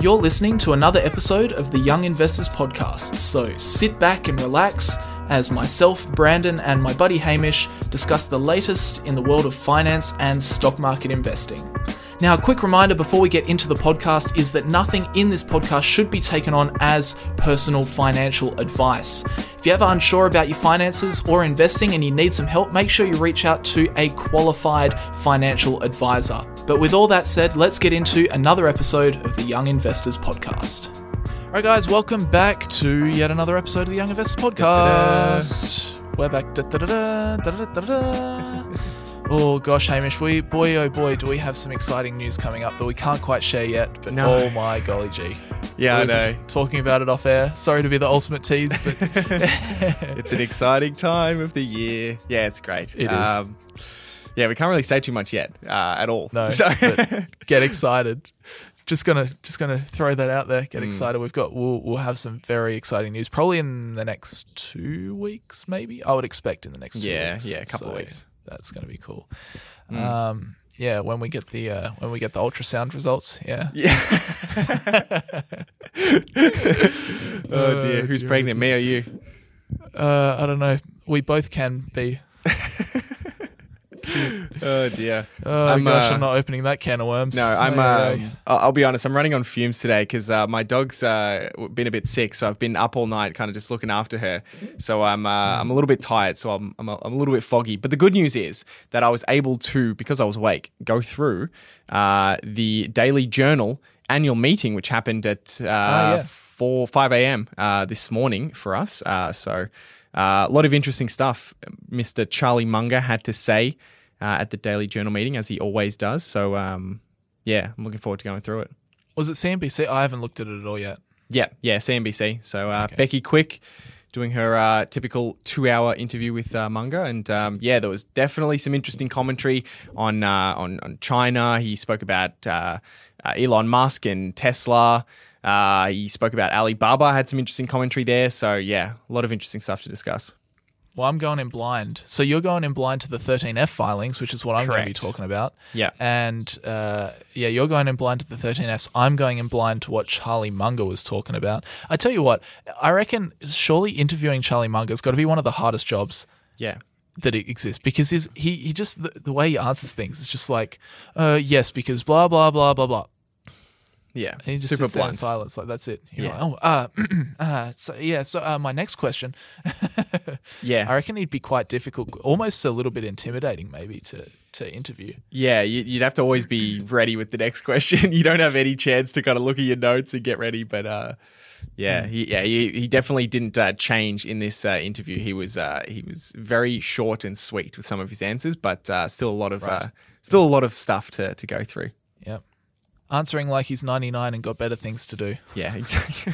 You're listening to another episode of the Young Investors Podcast, so sit back and relax as myself, Brandon, and my buddy Hamish discuss the latest in the world of finance and stock market investing. Now, a quick reminder before we get into the podcast is that nothing in this podcast should be taken on as personal financial advice. If you're ever unsure about your finances or investing and you need some help, make sure you reach out to a qualified financial advisor. But with all that said, let's get into another episode of the Young Investors Podcast. All right, guys, welcome back to yet another episode of the Young Investors Podcast. We're back. Oh gosh, Hamish, we boy oh boy, do we have some exciting news coming up that we can't quite share yet. But No. oh my golly gee, Yeah, we I know. talking about it off air. Sorry to be the ultimate tease, but It's an exciting time of the year. Yeah, it's great. It is. Um, yeah, we can't really say too much yet uh, at all. No, So, but get excited. Just gonna just gonna throw that out there. Get excited. We've got we'll we'll have some very exciting news probably in the next two weeks, maybe. I would expect in the next two Yeah, weeks. yeah, a couple of weeks. That's gonna be cool. Um, yeah, when we get the uh, when we get the ultrasound results, yeah. yeah. oh dear, who's dear. pregnant, me or you? Uh, I don't know. We both can be. Oh dear. Oh I'm, gosh, uh, I'm not opening that can of worms. No, I'm. Um, I'll be honest. I'm running on fumes today because uh, my dog's uh, been a bit sick, so I've been up all night, kind of just looking after her. So I'm. Uh, I'm a little bit tired, so I'm. I'm a, I'm a little bit foggy. But the good news is that I was able to, because I was awake, go through uh, the daily journal annual meeting, which happened at uh, yeah. four five a.m. Uh, this morning for us. Uh, so uh, a lot of interesting stuff. Mr. Charlie Munger had to say uh, at the daily journal meeting, as he always does. So um, yeah, I'm looking forward to going through it. Was it CNBC? I haven't looked at it at all yet. Yeah, yeah, CNBC. So uh, Becky Quick doing her uh, typical two-hour interview with uh, Munger, and um, yeah, there was definitely some interesting commentary on uh, on, on China. He spoke about uh, uh, Elon Musk and Tesla. Uh, he spoke about Alibaba. Had some interesting commentary there. So yeah, a lot of interesting stuff to discuss. Well, I'm going in blind. So you're going in blind to the 13F filings, which is what I'm going to be talking about. Yeah. And uh, yeah, you're going in blind to the 13Fs. I'm going in blind to what Charlie Munger was talking about. I tell you what, I reckon surely interviewing Charlie Munger's got to be one of the hardest jobs Yeah. that it exists because he he just the, the way he answers things is just like, uh, yes, because blah blah blah blah blah. Yeah, And he just super sits there in silence, like that's it. You're Yeah. like, oh, uh, uh, so yeah. So uh, my next question. Yeah, I reckon he'd be quite difficult, almost a little bit intimidating, maybe to to interview. Yeah, you- you'd have to always be ready with the next question. You don't have any chance to kind of look at your notes and get ready. But uh, yeah, he, yeah, he, he definitely didn't uh, change in this uh, interview. He was uh, he was very short and sweet with some of his answers, but uh, still a lot of uh, still a lot of stuff to to go through. Yep. Answering like he's 99 and got better things to do. Yeah, exactly.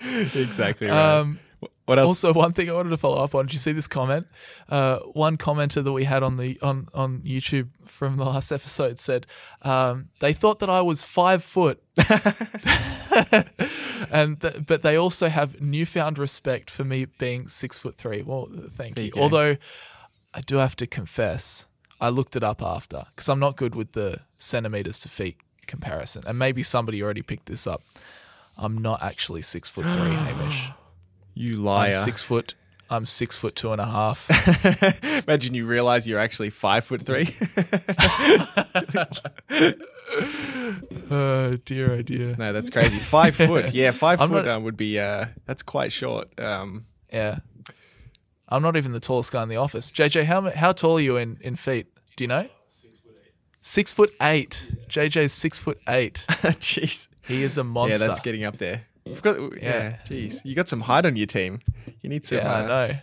exactly right. Um, what else? also, one thing I wanted to follow up on. Did you see this comment? Uh, one commenter that we had on the on on YouTube from the last episode said um, they thought that I was five foot, and th- but they also have newfound respect for me being six foot three. Well, thank you. you. Although I do have to confess, I looked it up after because I'm not good with the centimeters to feet comparison, and maybe somebody already picked this up. I'm not actually six foot three, Hamish. you I'm liar! six foot. I'm six foot two and a half. Imagine you realize you're actually five foot three. oh dear, oh dear. No, that's crazy. Five foot. Yeah, 5 I'm foot not- uh, would be. Uh, that's quite short. Um, Yeah, I'm not even the tallest guy in the office. JJ, how how tall are you in in feet? Do you know? Six foot eight. JJ's six foot eight. jeez. He is a monster. Yeah, that's getting up there. Got. Yeah. Yeah. Jeez, you got some height on your team. You need some. Yeah, uh, I know.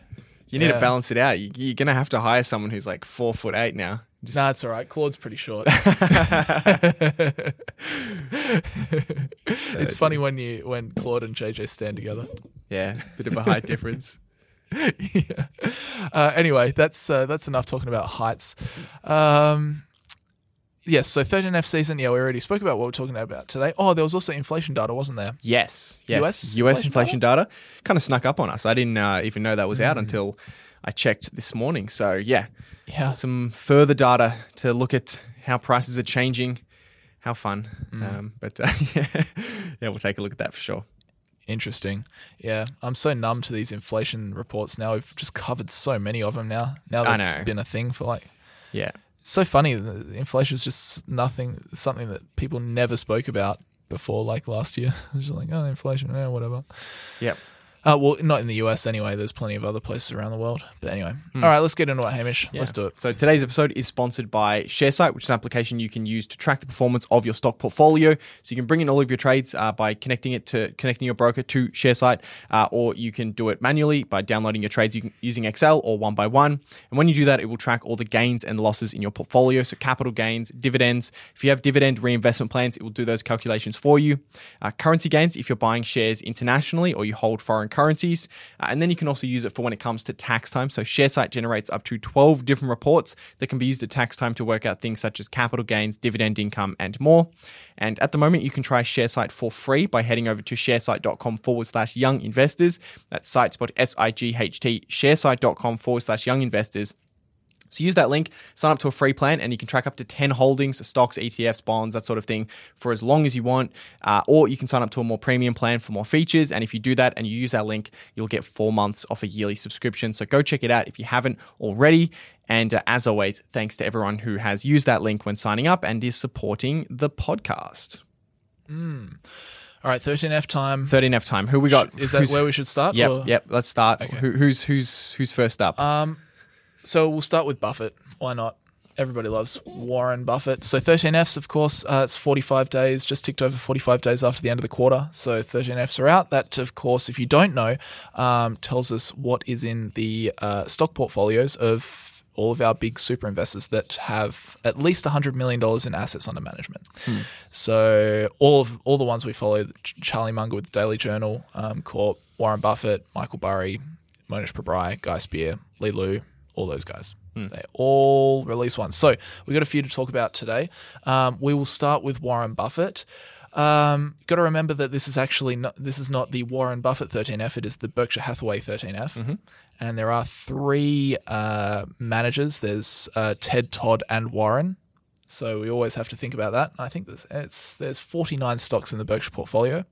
You need Yeah. to balance it out. You, you're gonna have to hire someone who's like four foot eight now. Just, Nah, it's all right. Claude's pretty short. it's funny when you when Claude and JJ stand together. Yeah, bit of a height difference. yeah. Uh, anyway, that's uh, that's enough talking about heights. Um, yes, so 13F season. Yeah, we already spoke about what we're talking about today. Oh, there was also inflation data, wasn't there? Yes, yes. US US, inflation inflation data, kind of snuck up on us. I didn't uh, even know that was out until I checked this morning. So yeah, Yeah. some further data to look at how prices are changing, How fun. Mm. Um, but uh, yeah, yeah, we'll take a look at that for sure. Interesting. Yeah, I'm so numb to these inflation reports now. We've just covered so many of them now. Now I that it's know. been a thing for like Yeah. So funny. Inflation is just nothing, something that people never spoke about before, like last year. Just like, oh, inflation, yeah, whatever. Yep. Uh, well, not in the US anyway. There's plenty of other places around the world. But anyway, all right, let's get into it, Hamish. Let's do it. So today's episode is sponsored by Sharesight, which is an application you can use to track the performance of your stock portfolio. So you can bring in all of your trades uh, by connecting it to connecting your broker to Sharesight, uh, or you can do it manually by downloading your trades using Excel or one by one. And when you do that, it will track all the gains and losses in your portfolio. So capital gains, dividends. If you have dividend reinvestment plans, it will do those calculations for you. Uh, currency gains if you're buying shares internationally or you hold foreign currencies. Uh, and then you can also use it for when it comes to tax time. So Sharesight generates up to 12 different reports that can be used at tax time to work out things such as capital gains, dividend income, and more. And at the moment, you can try Sharesight for free by heading over to sharesight.com forward slash young investors. That's site spelled S I G H T, sharesight.com forward slash young investors. So use that link, sign up to a free plan, and you can track up to 10 holdings, stocks, ETFs, bonds, that sort of thing for as long as you want. Uh, or you can sign up to a more premium plan for more features. And if you do that and you use that link, you'll get four months off a yearly subscription. So go check it out if you haven't already. And uh, as always, thanks to everyone who has used that link when signing up and is supporting the podcast. All right, 13F time. 13F time. Who we got? Is that Who's- where we should start? Yep, or- yep. Let's start. Who, who's who's who's first up? Um, so we'll start with Buffett. Why not? Everybody loves Warren Buffett. So 13Fs, of course, uh, it's 45 days, just ticked over 45 days after the end of the quarter. So 13Fs are out. That, of course, if you don't know, um, tells us what is in the uh, stock portfolios of all of our big super investors that have at least $100 million in assets under management. So all of all the ones we follow, Charlie Munger with the Daily Journal, um, Corp, Warren Buffett, Michael Burry, Mohnish Pabrai, Guy Spier, Li Lu, all those guys. They all release one. So we've got a few to talk about today. Um, we will start with Warren Buffett. Um, got to remember that this is actually not this is not the Warren Buffett 13F. It is the Berkshire Hathaway 13F, and there are three uh, managers. There's uh, Ted, Todd, and Warren. So we always have to think about that. I think there's, it's, there's 49 stocks in the Berkshire portfolio.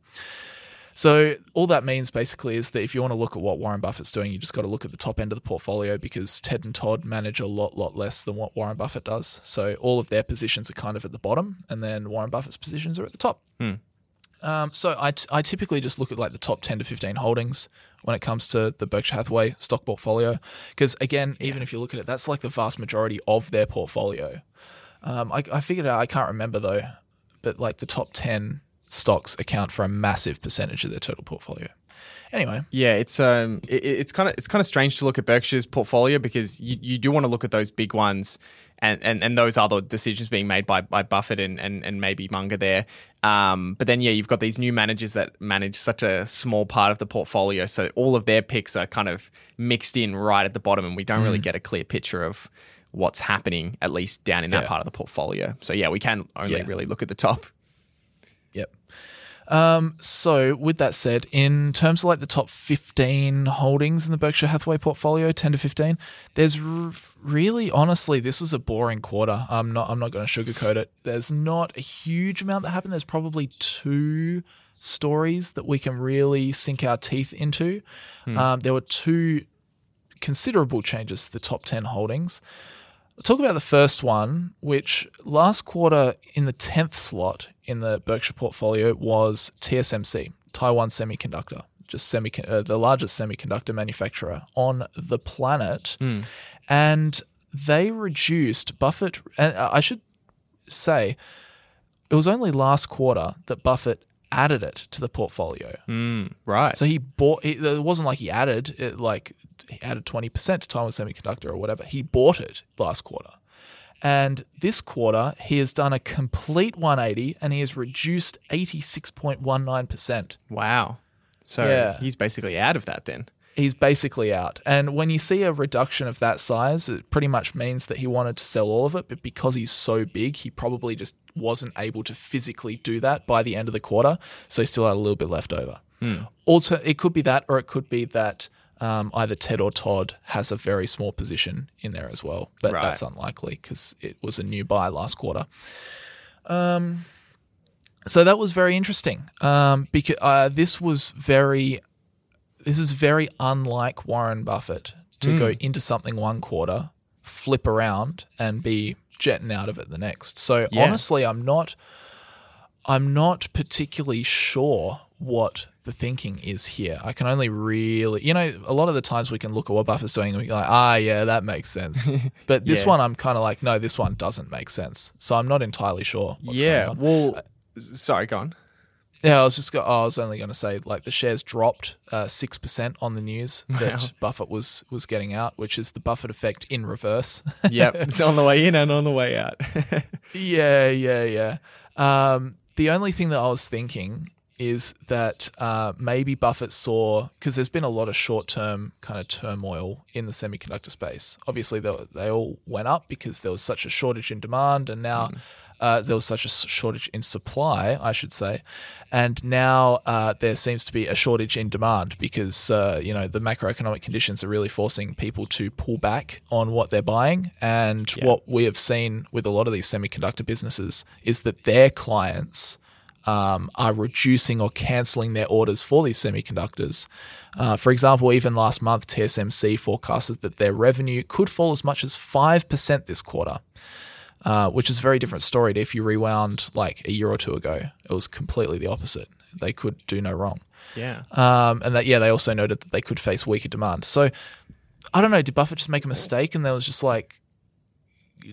So all that means basically is that if you want to look at what Warren Buffett's doing, you just got to look at the top end of the portfolio because Ted and Todd manage a lot, lot less than what Warren Buffett does. So all of their positions are kind of at the bottom, and then Warren Buffett's positions are at the top. Um, so I, t- I typically just look at like the top 10 to 15 holdings when it comes to the Berkshire Hathaway stock portfolio. Because again, even if you look at it, that's like the vast majority of their portfolio. Um, I, I figured out, I can't remember though, but like the top 10 stocks account for a massive percentage of their total portfolio. Anyway, Yeah, it's um, it, it's kind of it's kind of strange to look at Berkshire's portfolio because you, you do want to look at those big ones, and, and, and those other decisions being made by, by Buffett and, and, and maybe Munger there. Um, but then yeah, you've got these new managers that manage such a small part of the portfolio, so all of their picks are kind of mixed in right at the bottom, and we don't really get a clear picture of what's happening at least down in that Yeah. part of the portfolio. So yeah, we can only Yeah. really look at the top. Yep. Um, so with that said, in terms of like the top 15 holdings in the Berkshire Hathaway portfolio, 10 to 15, there's r- really honestly, this is a boring quarter. I'm not, I'm not going to sugarcoat it. There's not a huge amount that happened. There's probably two stories that we can really sink our teeth into. Um, there were two considerable changes to the top 10 holdings. I'll talk about the first one, which last quarter in the 10th slot in the Berkshire portfolio was TSMC, Taiwan Semiconductor, just semi, uh, the largest semiconductor manufacturer on the planet. And they reduced Buffett, and I should say, it was only last quarter that Buffett added it to the portfolio. Right. So he bought. It, it wasn't like he added it, like he added twenty percent to Taiwan Semiconductor or whatever. He bought it last quarter, and this quarter he has done a complete one eighty, and he has reduced eighty six point one nine percent. wow. So Yeah. he's basically out of that then. He's basically out. And when you see a reduction of that size, it pretty much means that he wanted to sell all of it, but because he's so big, he probably just wasn't able to physically do that by the end of the quarter. So he still had a little bit left over. Hmm. Also, it could be that, or it could be that um, either Ted or Todd has a very small position in there as well. But Right. that's unlikely because it was a new buy last quarter. Um, So that was very interesting. Um, because uh, this was very, this is very unlike Warren Buffett to go into something one quarter, flip around, and be jetting out of it the next. So Yeah. honestly, I'm not, I'm not particularly sure what the thinking is here. I can only really, you know, a lot of the times we can look at what Buffett's doing and we're like, ah, yeah, that makes sense. But this Yeah. one, I'm kind of like, no, this one doesn't make sense. So I'm not entirely sure. What's yeah. Going on. Well, s- sorry, go on. Yeah, I was just. Go- oh, I was only going to say like the shares dropped uh, six percent on the news that Buffett was was getting out, which is the Buffett effect in reverse. Yep, it's on the way in and on the way out. yeah, yeah, yeah. Um, the only thing that I was thinking is that uh, maybe Buffett saw because there's been a lot of short term kind of turmoil in the semiconductor space. Obviously, they, they all went up because there was such a shortage in demand, and now. Uh, there was such a shortage in supply, I should say, and now uh, there seems to be a shortage in demand because uh, you know the macroeconomic conditions are really forcing people to pull back on what they're buying. And what we have seen with a lot of these semiconductor businesses is that their clients um, are reducing or cancelling their orders for these semiconductors. Uh, for example, even last month, TSMC forecasted that their revenue could fall as much as 5% this quarter, uh, which is a very different story to if you rewound like a year or two ago. It was completely the opposite. They could do no wrong. yeah. Um, and that, yeah, they also noted that they could face weaker demand. So I don't know. Did Buffett just make a mistake and there was just like,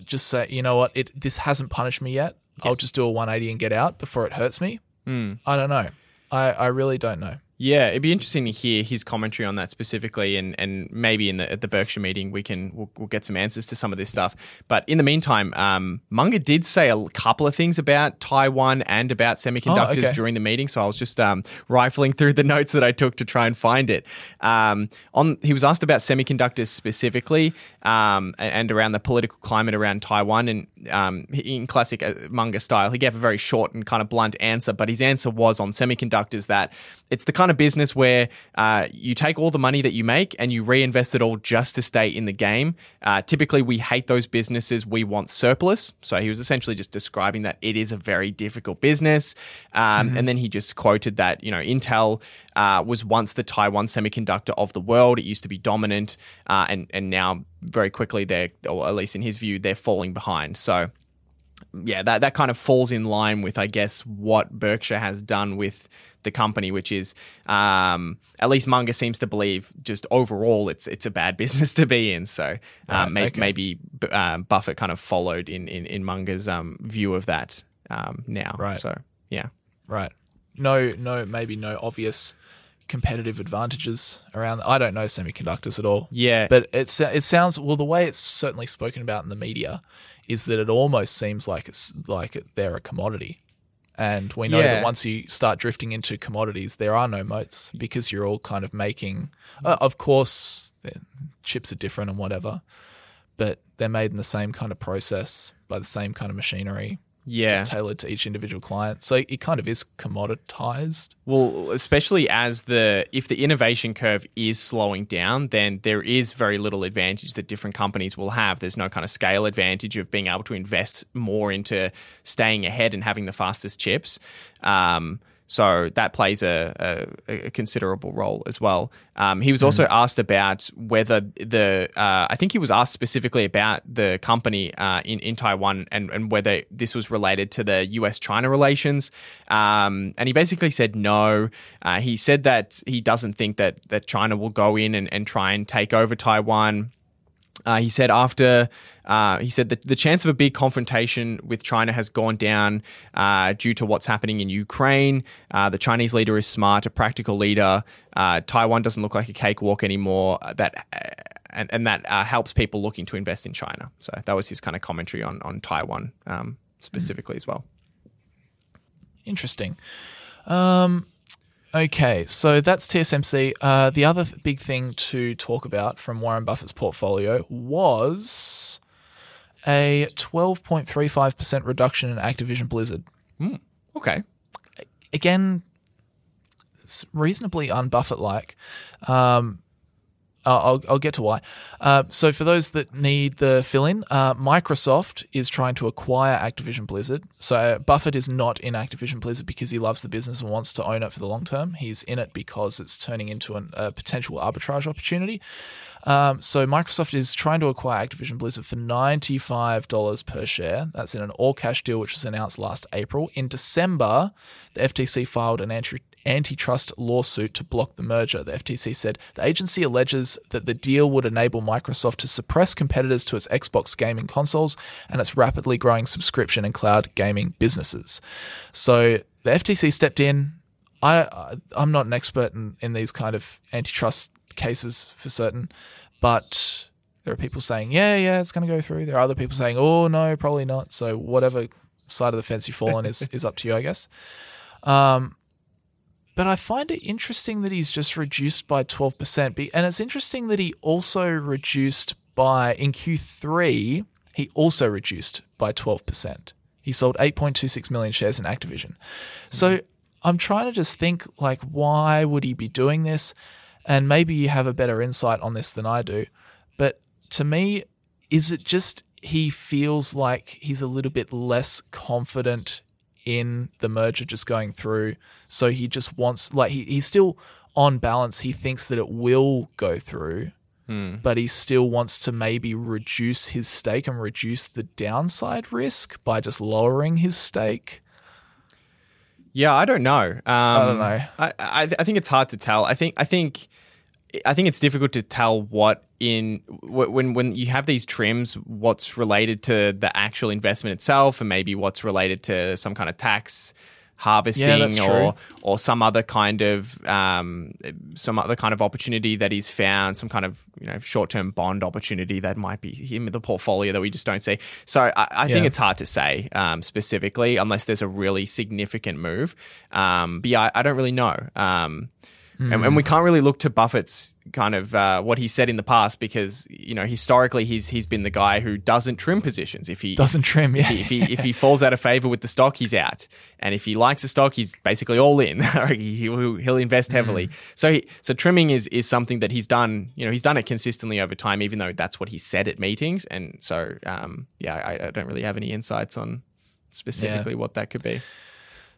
just say, you know what, it this hasn't punished me yet. I'll just do a 180 and get out before it hurts me. Hmm. I don't know. I, I really don't know. Yeah, it'd be interesting to hear his commentary on that specifically, and, and maybe in the at the Berkshire meeting we can we'll, we'll get some answers to some of this stuff. But in the meantime, um, Munger did say a couple of things about Taiwan and about semiconductors okay. during the meeting. So I was just um, rifling through the notes that I took to try and find it. Um, on he was asked about semiconductors specifically um, and, and around the political climate around Taiwan, and um, in classic uh, Munger style, he gave a very short and kind of blunt answer. But his answer was on semiconductors that it's the kind of business where uh, you take all the money that you make and you reinvest it all just to stay in the game. Uh, typically, we hate those businesses. We want surplus. So he was essentially just describing that it is a very difficult business. Um, And then he just quoted that, you know, Intel uh, was once the Taiwan semiconductor of the world. It used to be dominant. Uh, and, and now, very quickly, they're, or at least in his view, they're falling behind. So, yeah, that, that kind of falls in line with, I guess, what Berkshire has done with the company, which is um, at least Munger seems to believe just overall it's it's a bad business to be in. So um, may, okay. maybe um, Buffett kind of followed in in, in Munger's um, view of that um, now. Right. So yeah. Right. No, no, maybe no obvious competitive advantages around. I don't know semiconductors at all. Yeah. But it, sa- it sounds, well, the way it's certainly spoken about in the media is that it almost seems like it's like they're a commodity. And we know Yeah. that once you start drifting into commodities, there are no moats because you're all kind of making, uh, of course, the chips are different and whatever, but they're made in the same kind of process by the same kind of machinery, Yeah. just tailored to each individual client. So it kind of is commoditized. Well, especially as the if the innovation curve is slowing down, then there is very little advantage that different companies will have. There's no kind of scale advantage of being able to invest more into staying ahead and having the fastest chips. Um, so that plays a, a, a considerable role as well. Um, he was also asked about whether the uh, I think he was asked specifically about the company uh, in in Taiwan and, and whether this was related to the U.S. China relations. Um, and he basically said no. Uh, he said that he doesn't think that that China will go in and, and try and take over Taiwan. Uh, he said after uh, he said that the chance of a big confrontation with China has gone down uh, due to what's happening in Ukraine. Uh, the Chinese leader is smart, a practical leader. Uh, Taiwan doesn't look like a cakewalk anymore. uh, That and, and that helps people looking to invest in China. So that was his kind of commentary on on Taiwan um, specifically as well. Interesting. Um, okay, so that's TSMC. Uh, the other th- big thing to talk about from Warren Buffett's portfolio was a 12.35% reduction in Activision Blizzard. Okay. Again, it's reasonably un-Buffett like. Um, Uh, I'll, I'll get to why. Uh, so, for those that need the fill in, uh, Microsoft is trying to acquire Activision Blizzard. So, Buffett is not in Activision Blizzard because he loves the business and wants to own it for the long term. He's in it because it's turning into an, a potential arbitrage opportunity. Um, so, Microsoft is trying to acquire Activision Blizzard for $95 per share. That's in an all cash deal, which was announced last April. In December, the FTC filed an anti antitrust lawsuit to block the merger. The FTC said the agency alleges that the deal would enable Microsoft to suppress competitors to its Xbox gaming consoles and its rapidly growing subscription and cloud gaming businesses. So the FTC stepped in. I, I'm not an expert in, in these kind of antitrust cases for certain, but there are people saying, yeah, yeah, it's going to go through. There are other people saying, oh, no, probably not. So whatever side of the fence you fall on is, is up to you, I guess. Um, but I find it interesting that he's just reduced by 12%. And it's interesting that he also reduced by, in Q3, he also reduced by 12%. He sold 8.26 million shares in Activision. So hmm. I'm trying to just think, like, why would he be doing this? And maybe you have a better insight on this than I do. But to me, is it just he feels like he's a little bit less confident in the merger just going through. So he just wants, like, he, he's still on balance. He thinks that it will go through, Hmm. but he still wants to maybe reduce his stake and reduce the downside risk by just lowering his stake. Yeah, I don't know. Um, I don't know. I, I, I think it's hard to tell. I think I think I think it's difficult to tell what in when when you have these trims, what's related to the actual investment itself, and maybe what's related to some kind of tax harvesting that's or true. or some other kind of um, some other kind of opportunity that he's found, some kind of you know short term bond opportunity that might be him in the portfolio that we just don't see. So I, I think it's hard to say um, specifically unless there's a really significant move. Um, but yeah, I, I don't really know. Um, and, and we can't really look to Buffett's kind of uh, what he said in the past because you know historically he's he's been the guy who doesn't trim positions. If he Doesn't trim, yeah. if he if he falls out of favor with the stock, he's out. And if he likes the stock, he's basically all in. he, he'll, he'll invest heavily. So he, so trimming is is something that he's done. You know, he's done it consistently over time, even though that's what he said at meetings. And so um, yeah, I, I don't really have any insights on specifically what that could be.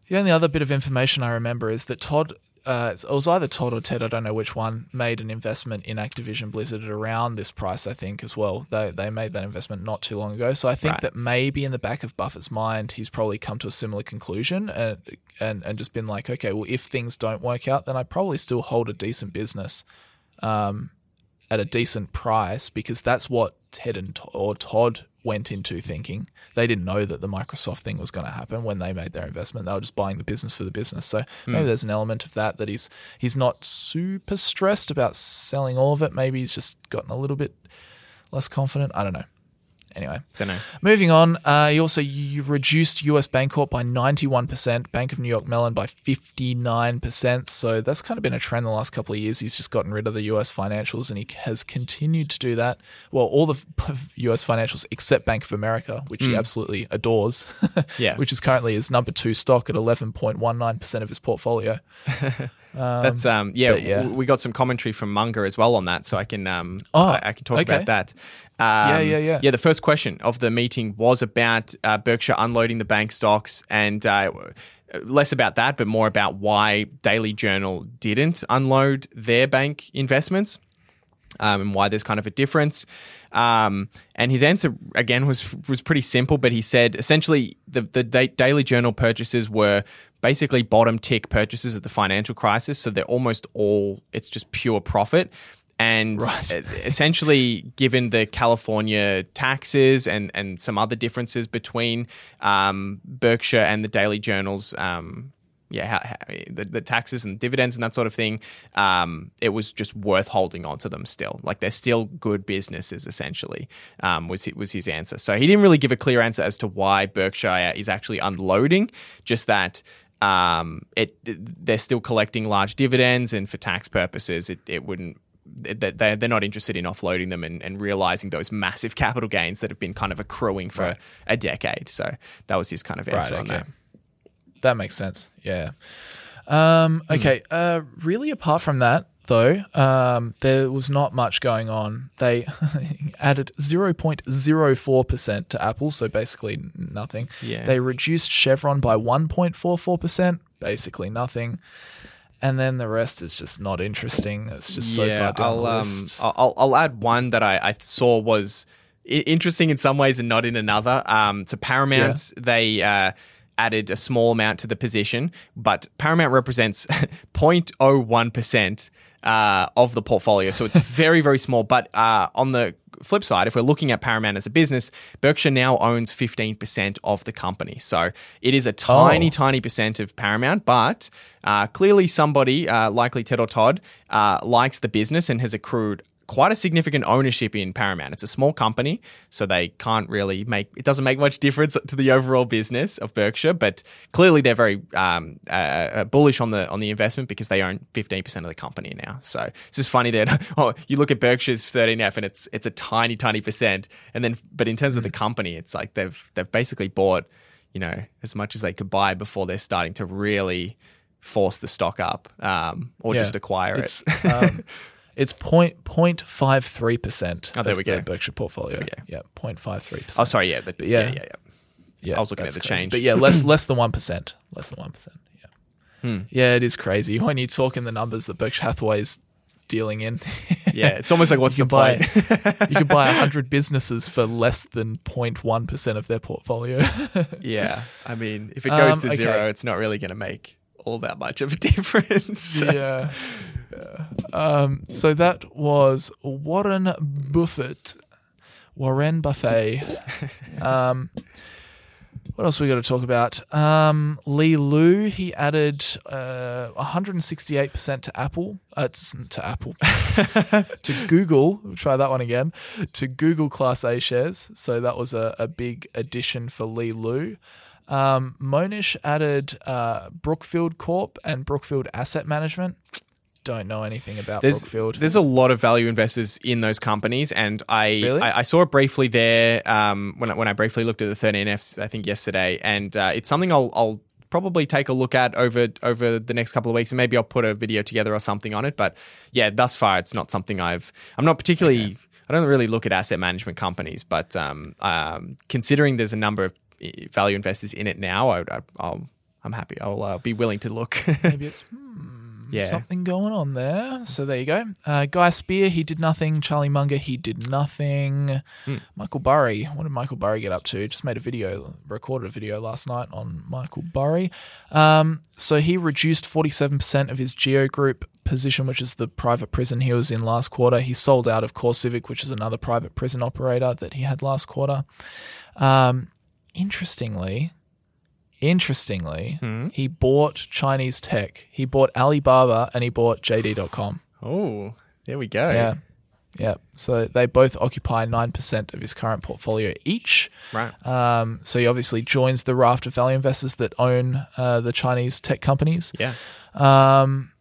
The only other bit of information I remember is that Todd, uh, it was either Todd or Ted, I don't know which one, made an investment in Activision Blizzard at around this price, I think, as well. They, they made that investment not too long ago. So I think Right. that maybe in the back of Buffett's mind, he's probably come to a similar conclusion and, and, and just been like, okay, well, if things don't work out, then I probably still hold a decent business um, at a decent price because that's what Ted and or Todd went into thinking. They didn't know that the Microsoft thing was going to happen when they made their investment. They were just buying the business for the business. So hmm. maybe there's an element of that that he's he's not super stressed about selling all of it. Maybe he's just gotten a little bit less confident. I don't know. Anyway, Don't know. Moving on, uh, he also you reduced US Bancorp by 91%, Bank of New York Mellon by 59%. So that's kind of been a trend the last couple of years. He's just gotten rid of the US financials and he has continued to do that. Well, all the US financials except Bank of America, which he absolutely adores, Yeah. which is currently his number two stock at 11.19% of his portfolio. That's um yeah, yeah. we got some commentary from Munger as well on that, so I can um Oh, I, I can talk okay. about that. Um, yeah, yeah. Yeah, the first question of the meeting was about uh, Berkshire unloading the bank stocks and uh, less about that, but more about why Daily Journal didn't unload their bank investments um, and why there's kind of a difference. Um, and his answer again was was pretty simple, but he said essentially the the Daily Journal purchases were basically bottom tick purchases at the financial crisis, so they're almost all it's just pure profit. And Right. essentially, given the California taxes and, and some other differences between um, Berkshire and the Daily Journal's um, yeah, how, how, the, the taxes and dividends and that sort of thing, um, it was just worth holding on to them still. Like they're still good businesses, essentially, um, was, was his answer. So he didn't really give a clear answer as to why Berkshire is actually unloading, just that um, it they're still collecting large dividends and for tax purposes, it, it wouldn't. They're, not interested in offloading them and, and realizing those massive capital gains that have been kind of accruing for a decade. So that was his kind of answer on okay. that. That makes sense. Yeah. Um, Hmm. okay. Uh, really, apart from that, though, um, there was not much going on. They added 0.04% to Apple, so basically nothing. Yeah. They reduced Chevron by 1.44%, basically nothing. And then the rest is just not interesting. It's just so far down I'll, the um, list. I'll, I'll add one that I, I saw was interesting in some ways and not in another. Um, to Paramount, they uh, added a small amount to the position, but Paramount represents 0.01% uh, of the portfolio. So it's very, very small. But uh, on the flip side, if we're looking at Paramount as a business, Berkshire now owns 15% of the company. So it is a tiny, Oh. tiny percent of Paramount, but uh, clearly somebody, uh, likely Ted or Todd, uh, likes the business and has accrued quite a significant ownership in Paramount. It's a small company, so they can't really make it doesn't make much difference to the overall business of Berkshire. But clearly, they're very um, uh, uh, bullish on the on the investment because they own fifteen percent of the company now. So it's just funny that oh, you look at Berkshire's thirteen F and it's it's a tiny tiny percent, and then but in terms of the company, it's like they've they've basically bought you know as much as they could buy before they're starting to really force the stock up um, or Yeah. just acquire it's, it. um, it's point point five three percent. Oh, there we go. Berkshire portfolio. Yeah, point five three percent. oh, sorry, yeah, the, yeah, yeah. yeah, yeah. Yeah, I was looking at the crazy. change. but yeah, less less than one percent. Less than one percent. Yeah, Hmm. yeah, it is crazy when you talk in the numbers that Berkshire Hathaway's dealing in. Yeah, it's almost like what's you the buy point? you could buy hundred businesses for less than 0.1 percent of their portfolio. yeah, I mean, if it goes Um, to okay. zero, it's not really going to make all that much of a difference. yeah. Yeah. Um, so that was Warren Buffett. Warren Buffett. Um, what else we got to talk about? Um, Li Lu, he added uh, 168% to Apple, uh, to Apple, to Google. We'll try that one again. To Google Class A shares. So that was a, a big addition for Li Lu. Um, Mohnish added uh, Brookfield Corp and Brookfield Asset Management. Don't know anything about There's, Brookfield. there's a lot of value investors in those companies, and I Really? I, I saw it briefly there um, when I, when I briefly looked at the 13Fs I think yesterday, and uh, it's something I'll, I'll probably take a look at over over the next couple of weeks, and maybe I'll put a video together or something on it. But yeah, thus far it's not something I've I'm not particularly I don't really look at asset management companies, but um, um, considering there's a number of uh, value investors in it now, I, I, I'll I'm happy. I'll uh, be willing to look. Maybe it's hmm, yeah. something going on there. So there you go. Uh, Guy Spier, he did nothing. Charlie Munger, he did nothing. Hmm. Michael Burry, what did Michael Burry get up to? Just made a video, recorded a video last night on Michael Burry. Um, so he reduced 47% of his Geo Group position, which is the private prison he was in last quarter. He sold out of CoreCivic, which is another private prison operator that he had last quarter. Um, interestingly, interestingly, Hmm. he bought Chinese tech. He bought Alibaba and he bought JD.com. oh, there we go. Yeah. Yeah. So they both occupy 9% of his current portfolio each. Right. Um, so he obviously joins the raft of value investors that own uh, the Chinese tech companies. Yeah. Um,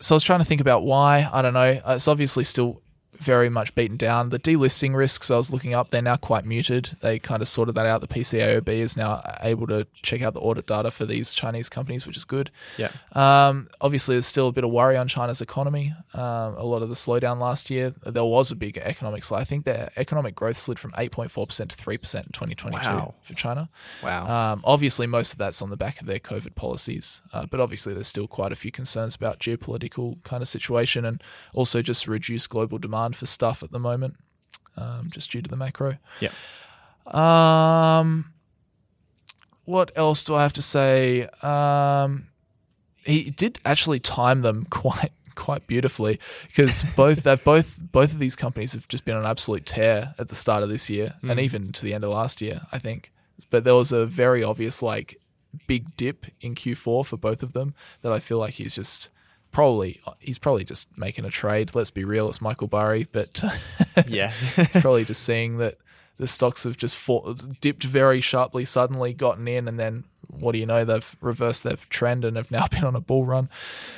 so I was trying to think about why. I don't know. It's obviously still very much beaten down. The delisting risks I was looking up, they're now quite muted. They kind of sorted that out. The PCAOB is now able to check out the audit data for these Chinese companies, which is good. Yeah. Um, obviously, there's still a bit of worry on China's economy. Um, a lot of the slowdown last year, there was a big economic slide. I think their economic growth slid from 8.4% to 3% in 2022 Wow. for China. Wow. Um, obviously, most of that's on the back of their COVID policies, uh, but obviously, there's still quite a few concerns about geopolitical kind of situation and also just reduced global demand for stuff at the moment, um, just due to the macro. Yeah. Um, what else do I have to say? Um, he did actually time them quite quite beautifully because both they've both both of these companies have just been on an absolute tear at the start of this year and even to the end of last year, I think. But there was a very obvious like big dip in Q4 for both of them that I feel like he's just probably he's probably just making a trade. Let's be real, it's Michael Burry, but yeah. probably just seeing that the stocks have just fought, dipped very sharply, suddenly gotten in, and then what do you know? They've reversed their trend and have now been on a bull run.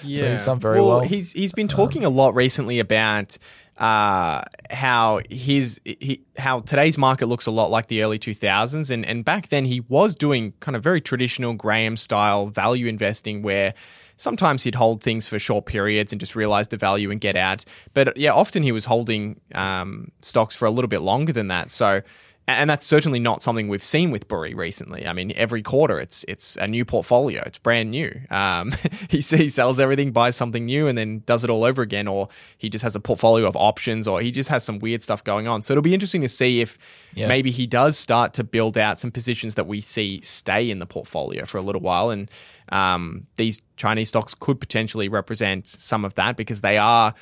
So he's done very well. He's he's been talking a lot recently about uh, how his he, how today's market looks a lot like the early 2000s, and and back then he was doing kind of very traditional Graham style value investing where sometimes he'd hold things for short periods and just realize the value and get out. But yeah, often he was holding um, stocks for a little bit longer than that. So and that's certainly not something we've seen with Burry recently. I mean, every quarter it's it's a new portfolio. It's brand new. Um, he he sells everything, buys something new, and then does it all over again. Or he just has a portfolio of options, or he just has some weird stuff going on. So it'll be interesting to see if yeah. maybe he does start to build out some positions that we see stay in the portfolio for a little while, and um, these Chinese stocks could potentially represent some of that because they are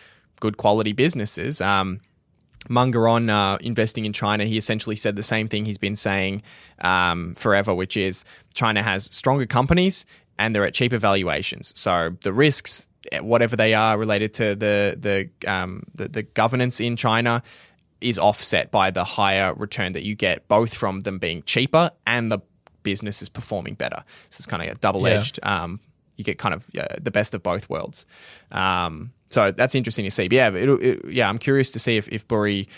good quality businesses. Um, Munger on uh, investing in China, he essentially said the same thing he's been saying um, forever, which is China has stronger companies and they're at cheaper valuations. So the risks, eh, whatever they are related to the the um, the, the governance in China, is offset by the higher return that you get, both from them being cheaper and the business is performing better. So it's kind of a double edged. Yeah. Um, you get kind of uh, the best of both worlds. Um, so that's interesting to see. But yeah, it, it, yeah, I'm curious to see if if Burry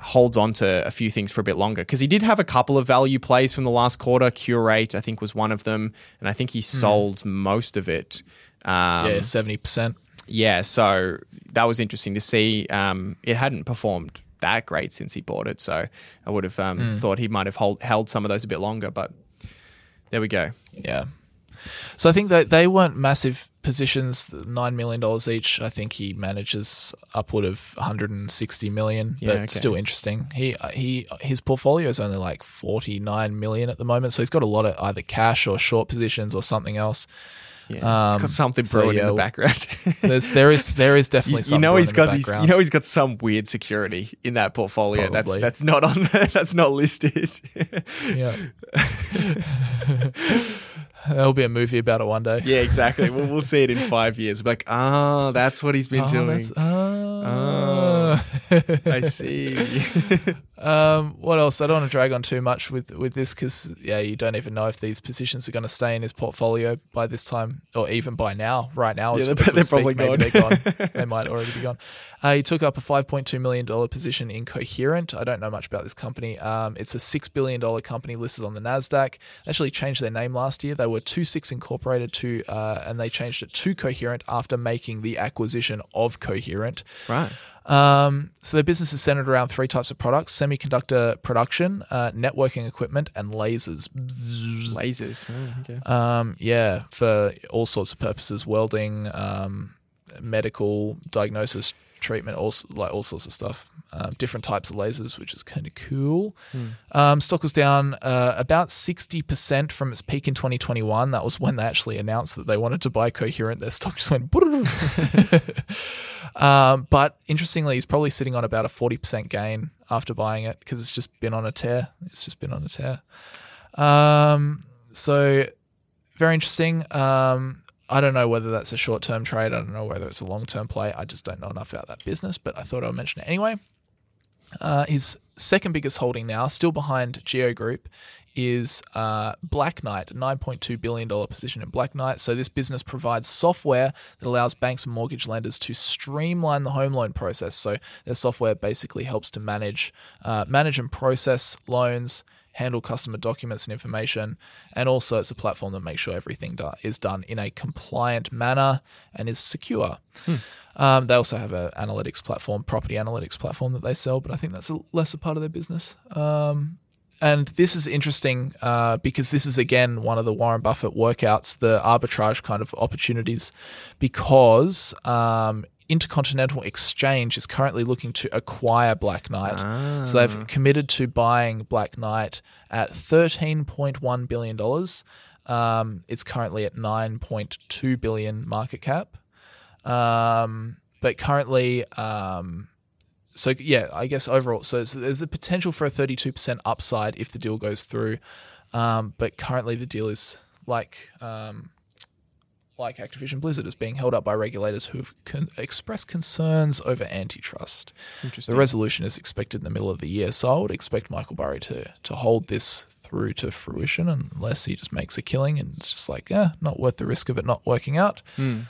holds on to a few things for a bit longer because he did have a couple of value plays from the last quarter. Qurate, I think, was one of them, and I think he hmm. sold mm. most of it. Um, yeah, seventy percent. Yeah, so that was interesting to see. Um, it hadn't performed that great since he bought it, so I would have um, mm. thought he might have hold, held some of those a bit longer. But there we go. Yeah, so I think that they weren't massive positions, nine million dollars each. I think he manages upward of 160 million, but okay. still interesting. He he his portfolio is only like 49 million at the moment, so he's got a lot of either cash or short positions or something else. Yeah, um, he's got something brewing so, yeah, in the background. there's, there is there is definitely you, you know he's got these, you know he's got some weird security in that portfolio. Probably. That's that's not on the, that's not listed. yeah. There'll be a movie about it one day. Yeah, exactly. we'll, we'll see it in five years. We're like, oh, that's what he's been oh, doing. Oh. oh, I see. um, what else? I don't want to drag on too much with, with this because, yeah, you don't even know if these positions are going to stay in his portfolio by this time or even by now. Right now, yeah, they're, they're probably gone. Gone. they might already be gone. Uh, he took up a $5.2 million position in Coherent. I don't know much about this company. Um, it's a $6 billion company listed on the NASDAQ. They actually changed their name last year. They were II-VI Incorporated to, uh, and they changed it to Coherent after making the acquisition of Coherent. Right. Um, so their business is centered around three types of products: semiconductor production, uh, networking equipment, and lasers. Lasers. Oh, okay. um, yeah, for all sorts of purposes: welding, um, medical diagnosis, treatment, all like all sorts of stuff. Um, different types of lasers, which is kind of cool. Hmm. Um, stock was down uh, about sixty percent from its peak in 2021. That was when they actually announced that they wanted to buy Coherent. Their stock just went. um, but interestingly, he's probably sitting on about a forty percent gain after buying it because it's just been on a tear. It's just been on a tear. Um, so very interesting. Um, I don't know whether that's a short term trade. I don't know whether it's a long term play. I just don't know enough about that business, but I thought I would mention it anyway. Uh, his second biggest holding now, still behind Geo Group, is uh, Black Knight, a $9.2 billion position in Black Knight. So, this business provides software that allows banks and mortgage lenders to streamline the home loan process. So, their software basically helps to manage, uh, manage and process loans handle customer documents and information, and also it's a platform that makes sure everything do- is done in a compliant manner and is secure. Hmm. Um, they also have an analytics platform, property analytics platform that they sell, but I think that's a lesser part of their business. Um, and this is interesting uh, because this is again one of the Warren Buffett workouts, the arbitrage kind of opportunities, because um, Intercontinental Exchange is currently looking to acquire Black Knight. Ah. So they've committed to buying Black Knight at $13.1 billion. Um, it's currently at 9.2 billion market cap. Um, but currently, um, so yeah, I guess overall, so there's a potential for a 32% upside if the deal goes through. Um, but currently, the deal is like um, like Activision Blizzard, is being held up by regulators who have con- expressed concerns over antitrust. The resolution is expected in the middle of the year, so I would expect Michael Burry to to hold this through to fruition, unless he just makes a killing and it's just like, yeah, not worth the risk of it not working out. Mm.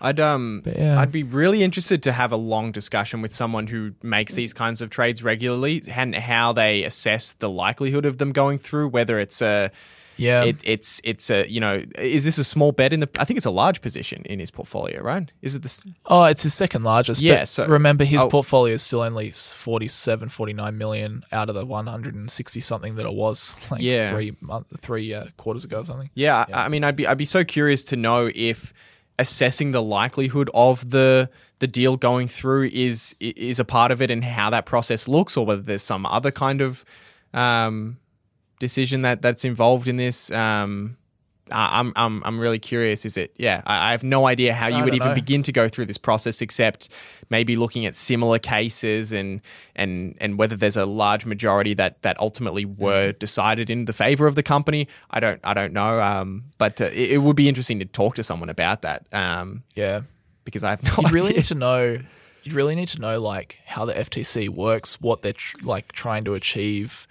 I'd um yeah. I'd be really interested to have a long discussion with someone who makes these kinds of trades regularly and how they assess the likelihood of them going through, whether it's a Yeah. it, it's it's a you know is this a small bet in the? I think it's a large position in his portfolio, right? Is it this? Oh, it's his second largest. Yeah, but so- remember his oh. portfolio is still only 47, 49 million out of the 160 something that it was like Yeah. three month, three uh, quarters ago or something. Yeah, I I mean, I'd be I'd be so curious to know if assessing the likelihood of the the deal going through is is a part of it and how that process looks, or whether there's some other kind of um, decision that that's involved in this. Um, I'm I'm I'm really curious. Is it? Yeah, I, I have no idea how you would even know. begin to go through this process, except maybe looking at similar cases and and and whether there's a large majority that that ultimately were Mm. decided in the favor of the company. I don't I don't know. Um, but uh, it, it would be interesting to talk to someone about that. Um, Yeah. because I have no You'd really need to know. You'd really need to know like how the FTC works, what they're tr- like trying to achieve,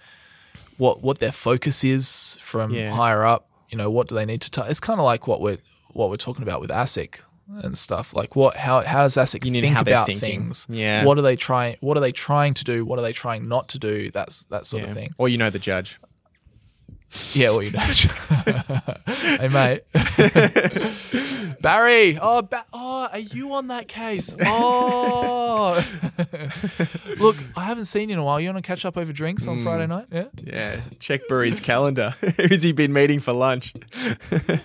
what what their focus is from Yeah. higher up. You know, what do they need to? T- it's kind of like what we're what we're talking about with ASIC and stuff. Like what how how does ASIC You think about things? Yeah. What are they trying? What are they trying to do? What are they trying not to do? That's that sort Yeah. of thing. Or you know the judge. Yeah, well, you know. hey, mate. Barry. Oh, ba- oh, are you on that case? Oh. Look, I haven't seen you in a while. You want to catch up over drinks on Friday night? Yeah. Yeah, check Barry's calendar. Who's he been meeting for lunch? I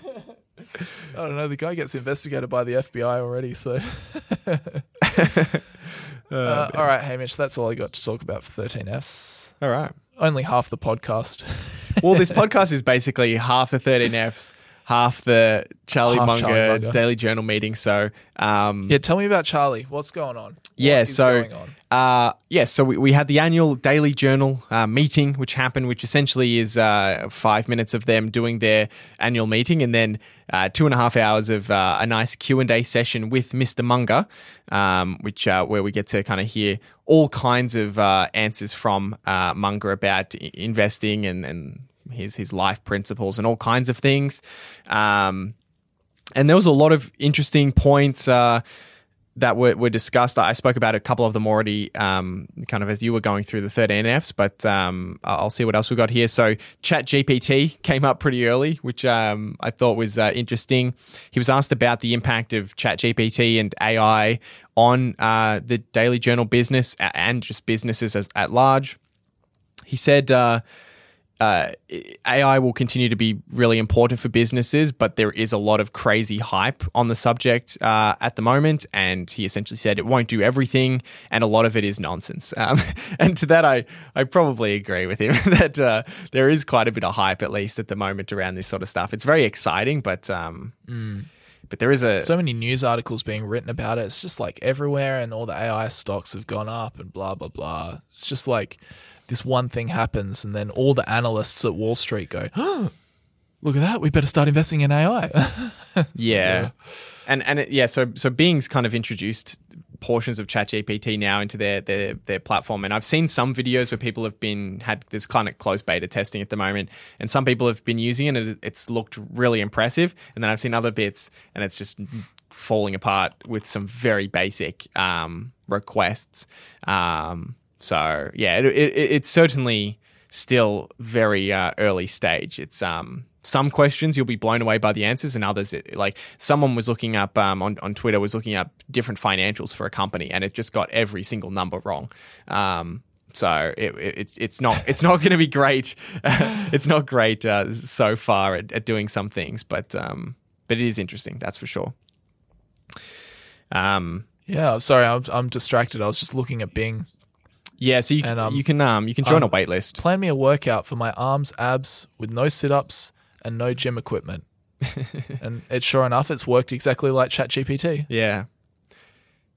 don't know. The guy gets investigated by the FBI already. So. Uh, all right, Hamish. That's all I got to talk about for 13Fs. All right. Only half the podcast. Well, this podcast is basically half the 13Fs, half the Charlie Half Munger, Charlie Munger. Daily Journal meeting. So, um, yeah, tell me about Charlie. What's going on? Yeah, What so going on? uh, yeah, so we, we had the annual Daily Journal uh, meeting, which happened, which essentially is uh, five minutes of them doing their annual meeting, and then uh, two and a half hours of uh, a nice Q and A session with Mr. Munger, um, which uh, where we get to kind of hear all kinds of uh, answers from uh, Munger about i- investing and and his his life principles and all kinds of things. Um, and there was a lot of interesting points uh, that were, were discussed. I spoke about a couple of them already, um, kind of as you were going through the 13Fs, but um, I'll see what else we got here. So, ChatGPT came up pretty early, which um, I thought was uh, interesting. He was asked about the impact of ChatGPT and AI on uh, the Daily Journal business and just businesses as, at large. He said, uh, uh, AI will continue to be really important for businesses, but there is a lot of crazy hype on the subject uh, at the moment. And he essentially said it won't do everything, and a lot of it is nonsense. Um, and to that, I, I probably agree with him that uh, there is quite a bit of hype, at least at the moment, around this sort of stuff. It's very exciting, but um, but there is a so many news articles being written about it. It's just like everywhere, and all the AI stocks have gone up, and blah blah blah. It's just like this one thing happens, and then all the analysts at Wall Street go, oh, "Look at that! We better start investing in AI." Yeah. And and it, yeah, so so Bing's kind of introduced portions of ChatGPT now into their their their platform, and I've seen some videos where people have been had this kind of closed beta testing at the moment, and some people have been using it, and it, it's looked really impressive. And then I've seen other bits, and it's just falling apart with some very basic um, requests. Um, so yeah, it, it, it's certainly still very uh, early stage. It's um some questions you'll be blown away by the answers, and others it, like someone was looking up um, on on Twitter was looking up different financials for a company, and it just got every single number wrong. Um, so it, it, it's it's not it's not going to be great. it's not great uh, so far at, at doing some things, but um, but it is interesting. That's for sure. Um, yeah, sorry, I'm, I'm distracted. I was just looking at Bing. Yeah, so you can And, um, you can um you can join a um, wait list. Plan me a workout for my arms, abs, with no sit ups and no gym equipment. and it sure enough, it's worked exactly like ChatGPT. Yeah.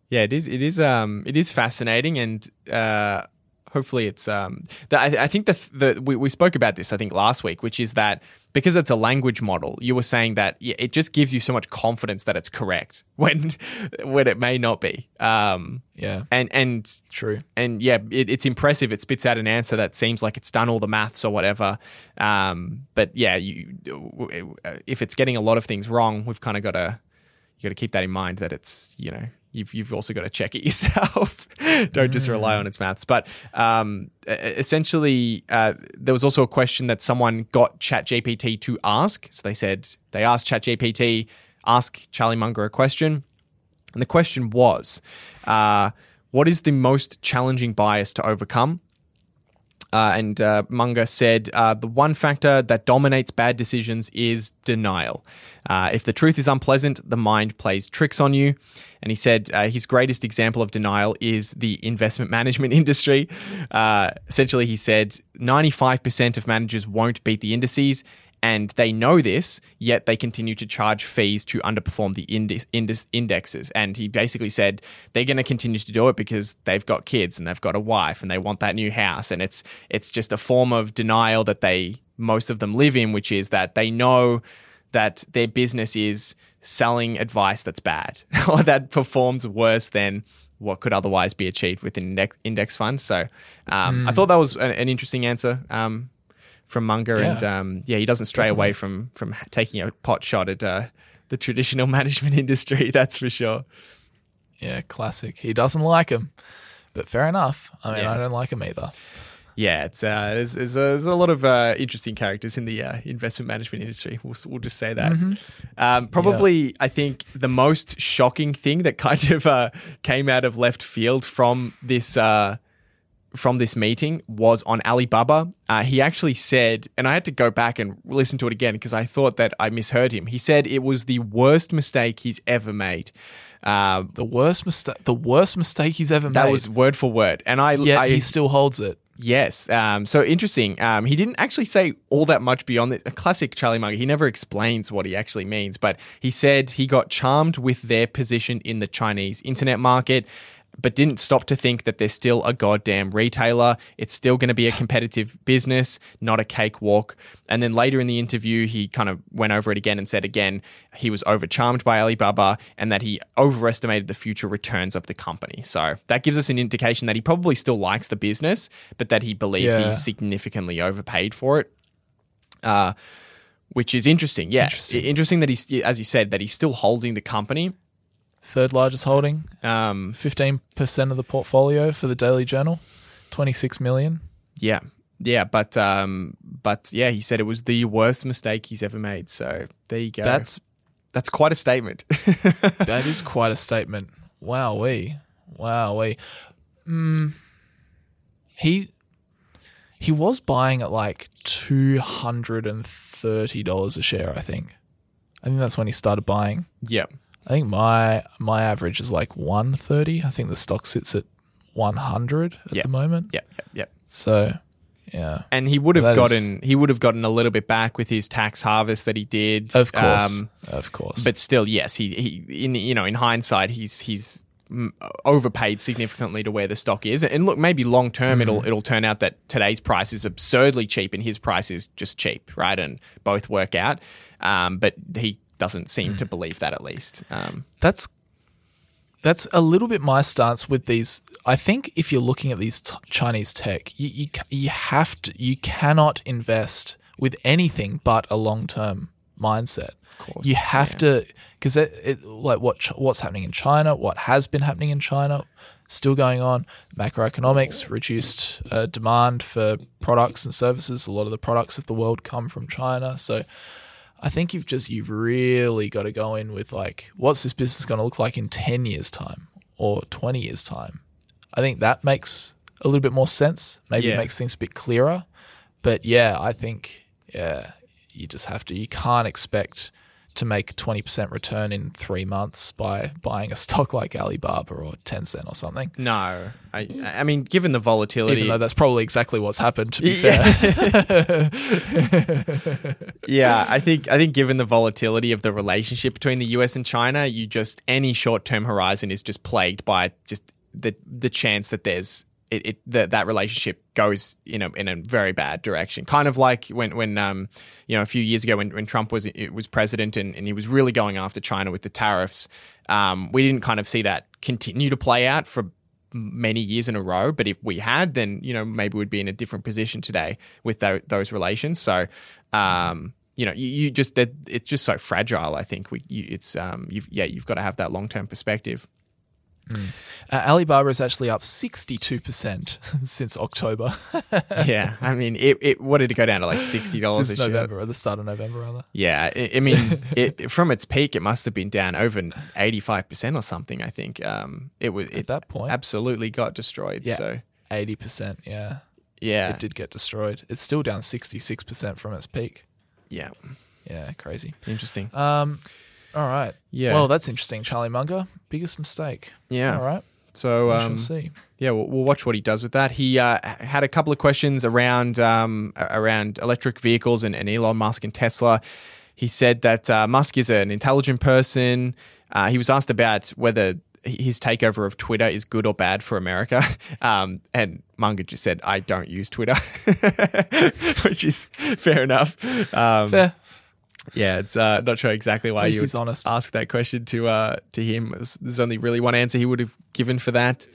Yeah, it is. It is. Um, it is fascinating, and uh, hopefully, it's. Um, the, I, I think the the we, we spoke about this. I think last week, which is that because it's a language model, you were saying that it just gives you so much confidence that it's correct when when it may not be. Um, Yeah, and and true. and yeah, it, it's impressive. It spits out an answer that seems like it's done all the maths or whatever. Um, but yeah, you if it's getting a lot of things wrong, we've kind of got to you got to keep that in mind that it's you know you've you've also got to check it yourself. Don't just rely on its maths. But um, essentially, uh, there was also a question that someone got ChatGPT to ask. So they said they asked ChatGPT, ask Charlie Munger a question, and the question was, uh, what is the most challenging bias to overcome? Uh, and uh, Munger said uh, the one factor that dominates bad decisions is denial. Uh, if the truth is unpleasant, the mind plays tricks on you. And he said uh, his greatest example of denial is the investment management industry. Uh, essentially, he said 95% of managers won't beat the indices and they know this, yet they continue to charge fees to underperform the index, index, indexes. And he basically said they're going to continue to do it because they've got kids and they've got a wife and they want that new house. And it's it's just a form of denial that they most of them live in, which is that they know that their business is selling advice that's bad or that performs worse than what could otherwise be achieved with index, index fund. So um, mm. I thought that was an, an interesting answer. Um, from Munger, yeah. and um, yeah, he doesn't stray Definitely. away from from taking a pot shot at uh, the traditional management industry. That's for sure. Yeah, classic. He doesn't like him, but fair enough. I mean, yeah. I don't like him either. Yeah, it's uh, there's, there's, a, there's a lot of uh, interesting characters in the uh, investment management industry. We'll, we'll just say that. Mm-hmm. Um, probably, yeah. I think the most shocking thing that kind of uh, came out of left field from this uh, from this meeting was on Alibaba. Uh, he actually said, and I had to go back and listen to it again because I thought that I misheard him. He said it was the worst mistake he's ever made. Uh, the worst mistake. The worst mistake he's ever that made. That was word for word, and I. Yeah, I, he still holds it. Yes. Um, so interesting. Um, he didn't actually say all that much beyond this. A classic Charlie Munger. He never explains what he actually means, but he said he got charmed with their position in the Chinese internet market but didn't stop to think that they're still a goddamn retailer. It's still going to be a competitive business, not a cakewalk. And then later in the interview, he kind of went over it again and said again he was overcharmed by Alibaba and that he overestimated the future returns of the company. So that gives us an indication that he probably still likes the business, but that he believes yeah. significantly overpaid for it. Uh, which is interesting. Yeah, interesting. interesting that he's, as you said, that he's still holding the company third largest holding. Um, fifteen percent of the portfolio for the Daily Journal, twenty six million. Yeah, yeah, but um, but yeah, he said it was the worst mistake he's ever made. So there you go. That's that's quite a statement. that is quite a statement. Wow, we, wow, we. Mm, he he was buying at like two hundred and thirty dollars a share. I think. I think that's when he started buying. Yep. I think my my average is like 130. I think the stock sits at 100 at yep. the moment. Yep, yep, yep. So, yeah. And he would have gotten is, he would have gotten a little bit back with his tax harvest that he did. Of course. Um, of course. But still, yes, he he in you know, in hindsight, he's he's overpaid significantly to where the stock is. And look, maybe long term mm. it'll it'll turn out that today's price is absurdly cheap and his price is just cheap, right? And both work out. Um, but he doesn't seem to believe that at least. Um, that's that's a little bit my stance with these. I think if you're looking at these t- Chinese tech, you, you you have to you cannot invest with anything but a long term mindset. Course, you have yeah. to because it, it, like what what's happening in China, what has been happening in China, still going on. Macroeconomics, reduced uh, demand for products and services. A lot of the products of the world come from China, so I think you've just you've really got to go in with like, what's this business going to look like in ten years time or twenty years time? I think that makes a little bit more sense. Maybe yeah. it makes things a bit clearer. But yeah, I think yeah, you just have to. You can't expect to make 20% return in three months by buying a stock like Alibaba or Tencent or something. No. I, I mean, given the volatility. Even though that's probably exactly what's happened, to be yeah. fair. yeah, I think, I think given the volatility of the relationship between the US and China, you just, any short term horizon is just plagued by just the, the chance that there's it, it that that relationship goes in a in a very bad direction. Kind of like when when um you know a few years ago when, when Trump was was president and, and he was really going after China with the tariffs. Um, we didn't kind of see that continue to play out for many years in a row. But if we had, then you know maybe we'd be in a different position today with th- those relations. So um, you know, you, you just that it's just so fragile. I think we, you, it's um, you've yeah, you've got to have that long term perspective. Uh, Alibaba is actually up 62% since October. yeah, I mean, it, it what did it go down to like sixty dollars since a share? November, or the start of November, rather. Yeah, I, I mean, it, from its peak, it must have been down over eighty five percent or something. I think um, it was At it that point, absolutely got destroyed. Yeah. So 80%, yeah. yeah, It did get destroyed. It's still down 66% from its peak. yeah, Yeah, crazy. interesting. Um, all right. Yeah. Well, that's interesting. Charlie Munger, biggest mistake. Yeah. All right. So We um, shall see. yeah, we'll, we'll watch what he does with that. He uh, had a couple of questions around um, around electric vehicles and, and Elon Musk and Tesla. He said that uh, Musk is an intelligent person. Uh, he was asked about whether his takeover of Twitter is good or bad for America, um, and Munger just said, "I don't use Twitter," which is fair enough. Um, Fair. Yeah, it's uh, not sure exactly why you would honest. ask that question to uh, to him. There's- only really one answer he would have given for that.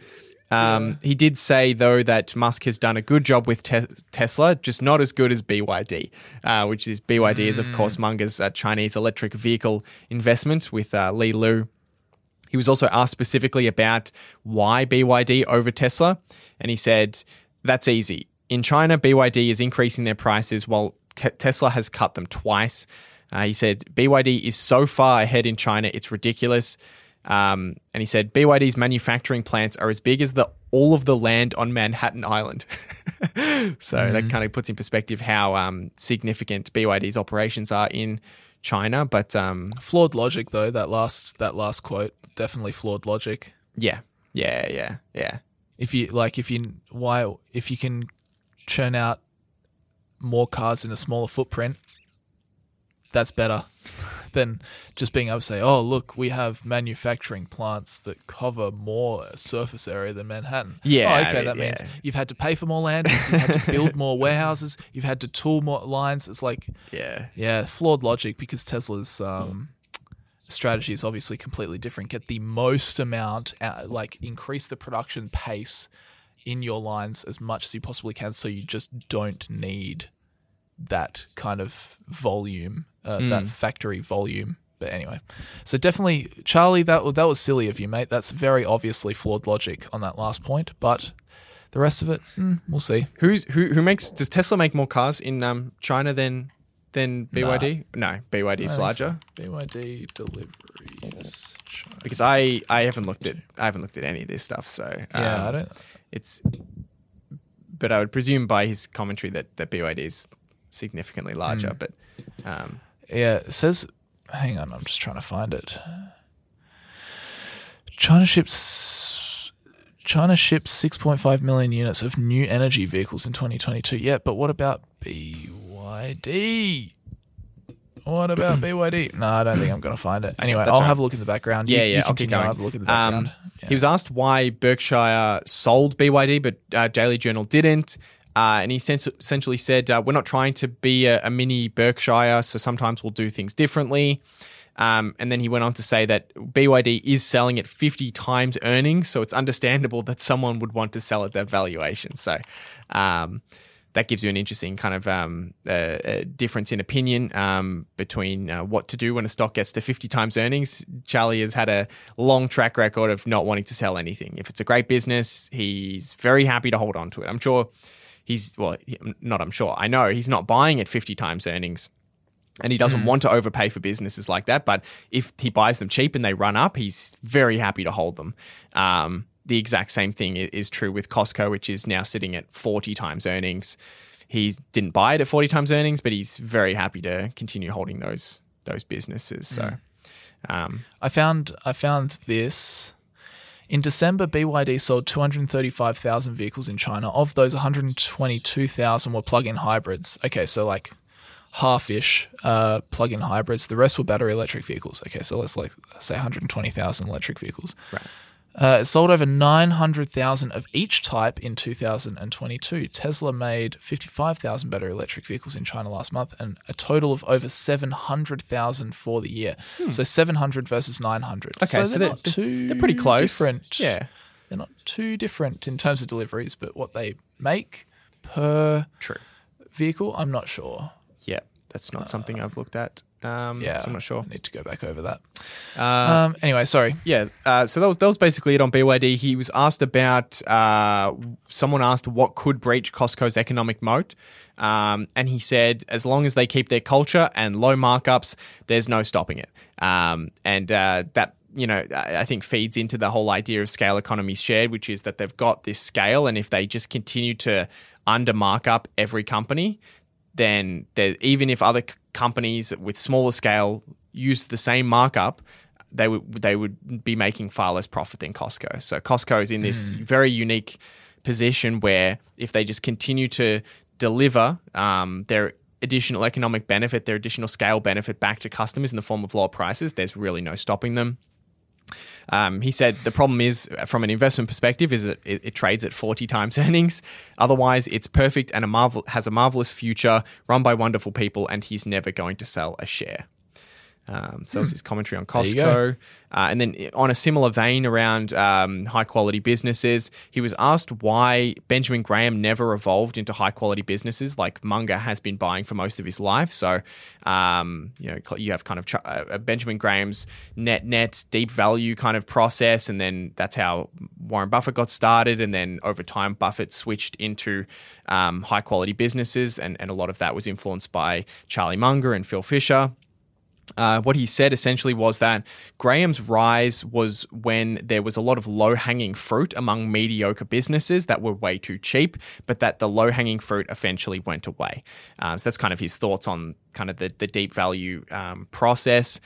Um, He did say though that Musk has done a good job with te- Tesla, just not as good as BYD, uh, which is BYD is of course Munger's uh, Chinese electric vehicle investment with uh, Li Lu. He was also asked specifically about why BYD over Tesla, and he said, That's easy. In China, BYD is increasing their prices while Tesla has cut them twice. Uh, he said, BYD is so far ahead in China, it's ridiculous. Um, and he said, BYD's manufacturing plants are as big as the all of the land on Manhattan Island. so that kind of puts in perspective how um, significant BYD's operations are in China. But um, Flawed logic, though. That last that last quote definitely flawed logic. yeah, yeah, yeah, yeah. If you like, if you why if you can churn out more cars in a smaller footprint, that's better than just being able to say, "Oh, look, we have manufacturing plants that cover more surface area than Manhattan." Yeah, oh, I okay, mean, that yeah. means you've had to pay for more land, you've had to build more warehouses, you've had to tool more lines. It's like Yeah. Yeah, flawed logic because Tesla's um, strategy is obviously completely different. Get the most amount, out, like increase the production pace in your lines as much as you possibly can, so you just don't need that kind of volume, uh, that factory volume. But anyway, so definitely, Charlie, that that was silly of you, mate. That's very obviously flawed logic on that last point. But the rest of it, mm, we'll see. Who's who? Who makes? Does Tesla make more cars in um, China than than BYD? No, BYD is I so. larger. BYD deliveries. China. Because I I haven't looked at I haven't looked at any of this stuff. So Yeah, um, I don't. It's, but I would presume by his commentary that that BYD is significantly larger. But um, Yeah, it says. Hang on, I'm just trying to find it. China ships. China ships 6.5 million units of new energy vehicles in 2022. Yeah, but what about BYD? What about BYD? No, I don't think I'm going to find it. Anyway, that's I'll all have a look in the background. Yeah, you, yeah, You I'll keep going. have a look in the Um, background. Yeah. He was asked why Berkshire sold BYD, but uh, Daily Journal didn't. Uh, and he essentially said, uh, We're not trying to be a, a mini Berkshire, so sometimes we'll do things differently. Um, and then he went on to say that BYD is selling at 50 times earnings, so it's understandable that someone would want to sell at that valuation. So um, that gives you an interesting kind of um, uh, difference in opinion um, between uh, what to do when a stock gets to 50 times earnings. Charlie has had a long track record of not wanting to sell anything. If it's a great business, he's very happy to hold on to it. I'm sure he's, well, not I'm sure, I know he's not buying at 50 times earnings. And he doesn't want to overpay for businesses like that. But if he buys them cheap and they run up, he's very happy to hold them. Um, the exact same thing is true with Costco, which is now sitting at 40 times earnings. He didn't buy it at 40 times earnings, but he's very happy to continue holding those those businesses. So, um, I found I found this. In December, BYD sold 235,000 vehicles in China. Of those, 122,000 were plug-in hybrids. Okay, so like half-ish uh, plug-in hybrids. The rest were battery electric vehicles. Okay, so let's like say 120,000 electric vehicles. Right. Uh, it sold over 900,000 of each type in 2022. Tesla made 55,000 battery electric vehicles in China last month and a total of over 700,000 for the year. So 700 versus 900. Hmm. okay, so, they're, they're, not too they're pretty close. different. Yeah, They're not too different in terms of deliveries, but what they make per true. vehicle, I'm not sure. Yeah. that's not something I've looked at. Um, Yeah, so I'm not sure. I need to go back over that. Uh, Um, anyway, sorry. Yeah, uh, so that was that was basically it on BYD. He was asked about uh, someone asked what could breach Costco's economic moat, um, and he said as long as they keep their culture and low markups, there's no stopping it. Um, and uh, that you know I think feeds into the whole idea of scale economies shared, which is that they've got this scale, and if they just continue to under markup every company, then even if other companies with smaller scale used the same markup, they would they would be making far less profit than Costco. So Costco is in this very unique position where if they just continue to deliver um, their additional economic benefit, their additional scale benefit back to customers in the form of lower prices, there's really no stopping them. Um, he said the problem is, from an investment perspective, is that it, it trades at 40 times earnings. Otherwise, it's perfect and a marvel has a marvelous future, run by wonderful people, and he's never going to sell a share. Um, so was his commentary on. Costco. Uh, and then on a similar vein around um, high quality businesses, he was asked why Benjamin Graham never evolved into high quality businesses like Munger has been buying for most of his life. So, um, you know, you have kind of tr- uh, Benjamin Graham's net net deep value kind of process, and then that's how Warren Buffett got started. And then over time, Buffett switched into um, high quality businesses, and, and a lot of that was influenced by Charlie Munger and Phil Fisher. Uh, what he said essentially was that Graham's rise was when there was a lot of low hanging fruit among mediocre businesses that were way too cheap, but that the low hanging fruit eventually went away. Uh, so that's kind of his thoughts on kind of the, the deep value um, process.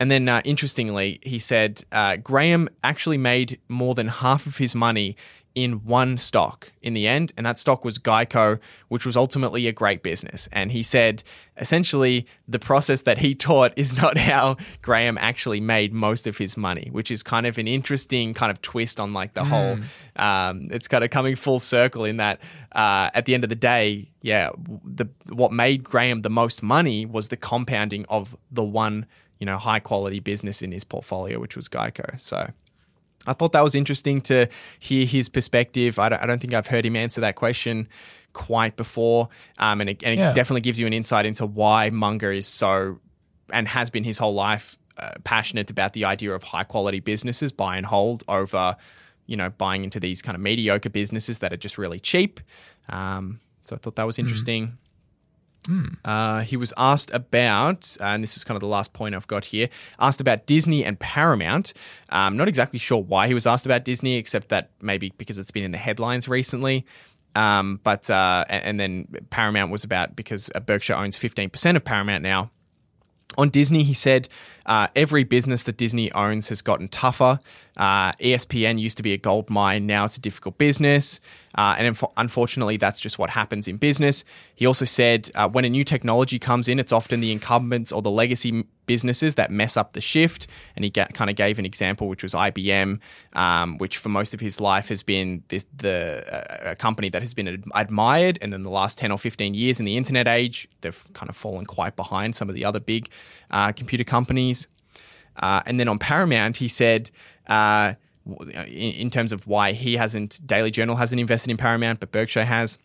And then, uh, interestingly, he said uh, Graham actually made more than half of his money in one stock in the end, and that stock was Geico, which was ultimately a great business. And he said essentially the process that he taught is not how Graham actually made most of his money, which is kind of an interesting kind of twist on like the whole. Um, it's kind of coming full circle in that uh, at the end of the day, yeah, the what made Graham the most money was the compounding of the one you know high quality business in his portfolio, which was Geico. So. I thought that was interesting to hear his perspective. I don't, I don't think I've heard him answer that question quite before. Um, and it, and it Yeah. definitely gives you an insight into why Munger is so, and has been his whole life, uh, passionate about the idea of high quality businesses, buy and hold over, you know, buying into these kind of mediocre businesses that are just really cheap. Um, so I thought that was interesting. Uh, he was asked about, uh, and this is kind of the last point I've got here, asked about Disney and Paramount. Um, not exactly sure why he was asked about Disney, except that maybe because it's been in the headlines recently. Um, but uh, and, and then Paramount was about because uh, Berkshire owns 15% of Paramount now. On Disney, he said uh, every business that Disney owns has gotten tougher. Uh, ESPN used to be a gold mine, now it's a difficult business. Uh, and unfo- unfortunately, that's just what happens in business. He also said uh, when a new technology comes in, it's often the incumbents or the legacy businesses that mess up the shift. And he ga- kind of gave an example, which was IBM, um, which for most of his life has been this, the uh, a company that has been ad- admired. And then the last 10 or 15 years in the internet age, they've kind of fallen quite behind some of the other big uh, computer companies. Uh, and then on Paramount, he said, uh, in, in terms of why he hasn't, Daily Journal hasn't invested in Paramount, but Berkshire has.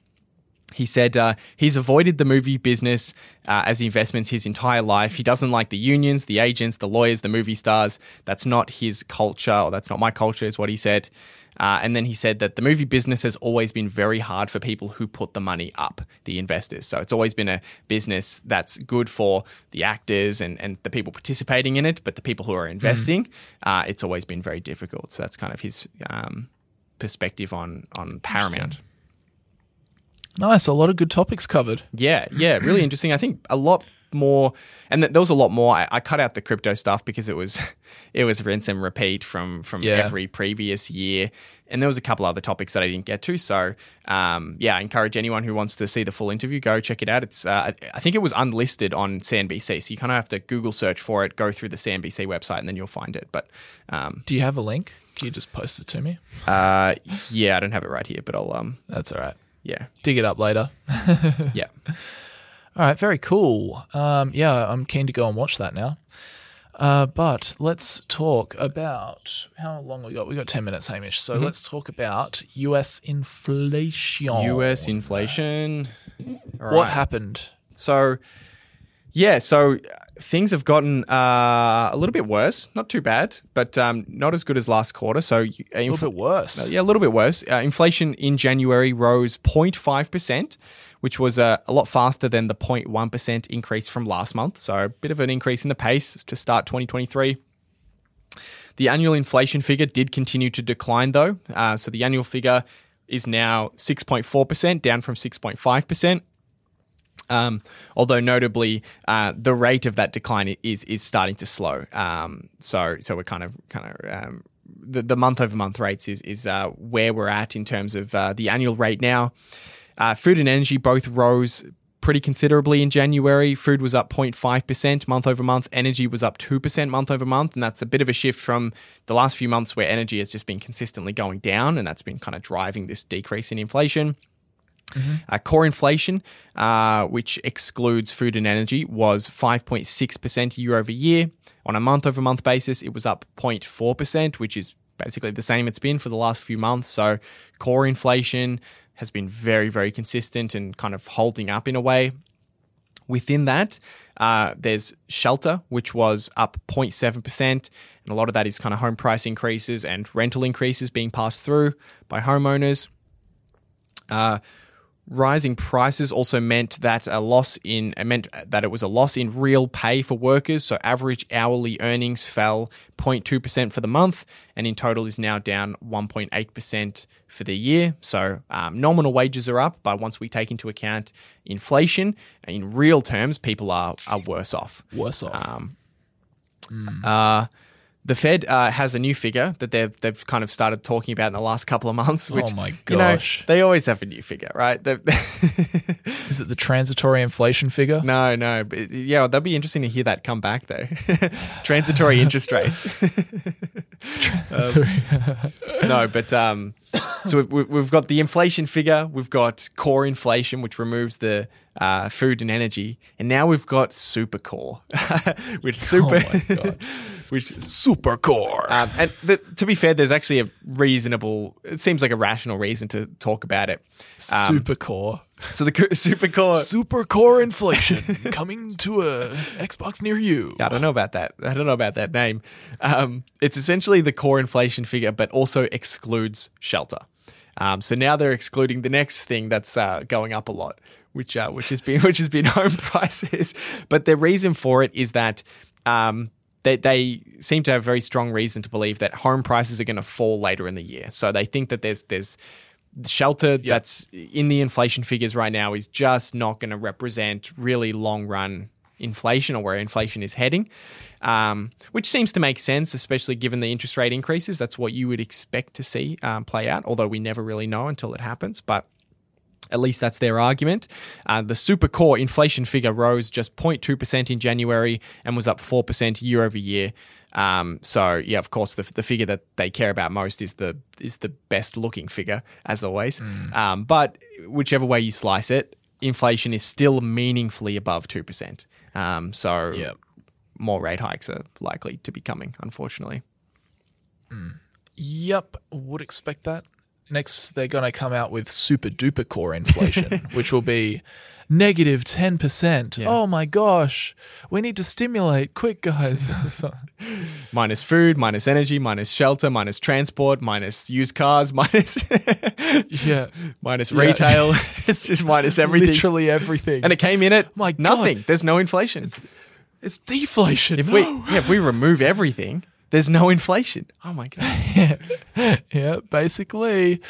He said uh, he's avoided the movie business uh, as investments his entire life. He doesn't like the unions, the agents, the lawyers, the movie stars. That's not his culture, or that's not my culture, is what he said. Uh, and then he said that the movie business has always been very hard for people who put the money up, the investors. So it's always been a business that's good for the actors and, and the people participating in it, but the people who are investing, uh, it's always been very difficult. So that's kind of his um, perspective on on Paramount. Nice. A lot of good topics covered. Yeah, yeah, really interesting. I think a lot more, and th- there was a lot more. I, I cut out the crypto stuff because it was it was rinse and repeat from from Yeah. every previous year, and there was a couple other topics that I didn't get to. So, um, yeah, I encourage anyone who wants to see the full interview go check it out. It's uh, I, think it was unlisted on CNBC, so you kind of have to Google search for it, go through the CNBC website, and then you'll find it. But um, Do you have a link? Can you just post it to me? uh, yeah, I don't have it right here, but I'll um, That's all right. Yeah, Dig it up later. yeah. All right, very cool. Um, yeah, I'm keen to go and watch that now. Uh, but let's talk about how long we got. We got ten minutes, Hamish. So Mm-hmm. let's talk about U.S. inflation. U.S. inflation. All What happened? So, Yeah, so uh, things have gotten uh, a little bit worse. Not too bad, but um, not as good as last quarter. So uh, A little bit worse. yeah, a little bit worse. Uh, inflation in January rose 0.5%, which was uh, a lot faster than the 0.1% increase from last month. So a bit of an increase in the pace to start 2023. The annual inflation figure did continue to decline, though. Uh, so the annual figure is now 6.4%, down from 6.5%. Um, although notably, uh, the rate of that decline is is starting to slow. Um, so so we're kind of kind of um, the the month over month rates is is uh, where we're at in terms of uh, the annual rate now. Uh, food and energy both rose pretty considerably in January. Food was up 0.5% month over month. Energy was up 2% month over month. And that's a bit of a shift from the last few months where energy has just been consistently going down. And that's been kind of driving this decrease in inflation. Uh, core inflation, uh, which excludes food and energy, was 5.6% year over year. On a month over month basis, it was up 0.4%, which is basically the same it's been for the last few months. So, core inflation has been very, very consistent and kind of holding up in a way. Within that, uh, there's shelter, which was up 0.7%. And a lot of that is kind of home price increases and rental increases being passed through by homeowners. Uh, rising prices also meant that a loss in it meant that it was a loss in real pay for workers. So average hourly earnings fell 0.2% for the month, and in total is now down 1.8% for the year. So um, nominal wages are up, but once we take into account inflation, in real terms, people are are worse off. Worse off. Um, uh, the Fed uh, has a new figure that they've they've kind of started talking about in the last couple of months. Which, Oh my you know, gosh. they always have a new figure, right? Is it the transitory inflation figure? no, no, but yeah, that'd be interesting to hear that come back though. Transitory interest rates. no, but um, so we've- we've, we've got the inflation figure, we've got core inflation, which removes the uh, food and energy, and now we've got super core, which super, Oh my God. Which is Super core. Um, and the, to be fair, there's actually a reasonable. It seems like a rational reason to talk about it. Um, super core. So the super core. Super core inflation coming to a Xbox near you. I don't know about that. I don't know about that name. Um, it's essentially the core inflation figure, but also excludes shelter. Um, so now they're excluding the next thing that's uh, going up a lot, which uh, which has been which has been home prices. But the reason for it is that um, they they seem to have very strong reason to believe that home prices are going to fall later in the year. So they think that there's there's shelter that's in the inflation figures right now is just not going to represent really long run inflation or where inflation is heading, um, which seems to make sense, especially given the interest rate increases. That's what you would expect to see um, play out, although we never really know until it happens. But at least that's their argument. Uh, the super core inflation figure rose just 0.2% in January and was up 4% year over year. Um, so yeah, of course, the, the figure that they care about most is the is the best looking figure, as always. Um, but whichever way you slice it, inflation is still meaningfully above two percent. Um, so Yep. more rate hikes are likely to be coming, unfortunately. Yep, would expect that. Next, they're going to come out with super duper core inflation, which will be negative 10%. Oh my gosh. We need to stimulate. Quick, guys. Minus food, minus energy, minus shelter, minus transport, minus used cars, minus yeah. minus retail. it's just minus everything. Literally everything. And it came in at My God. nothing. There's no inflation. it's deflation. If no. we yeah, if we remove everything, there's no inflation. Oh my god. yeah, basically.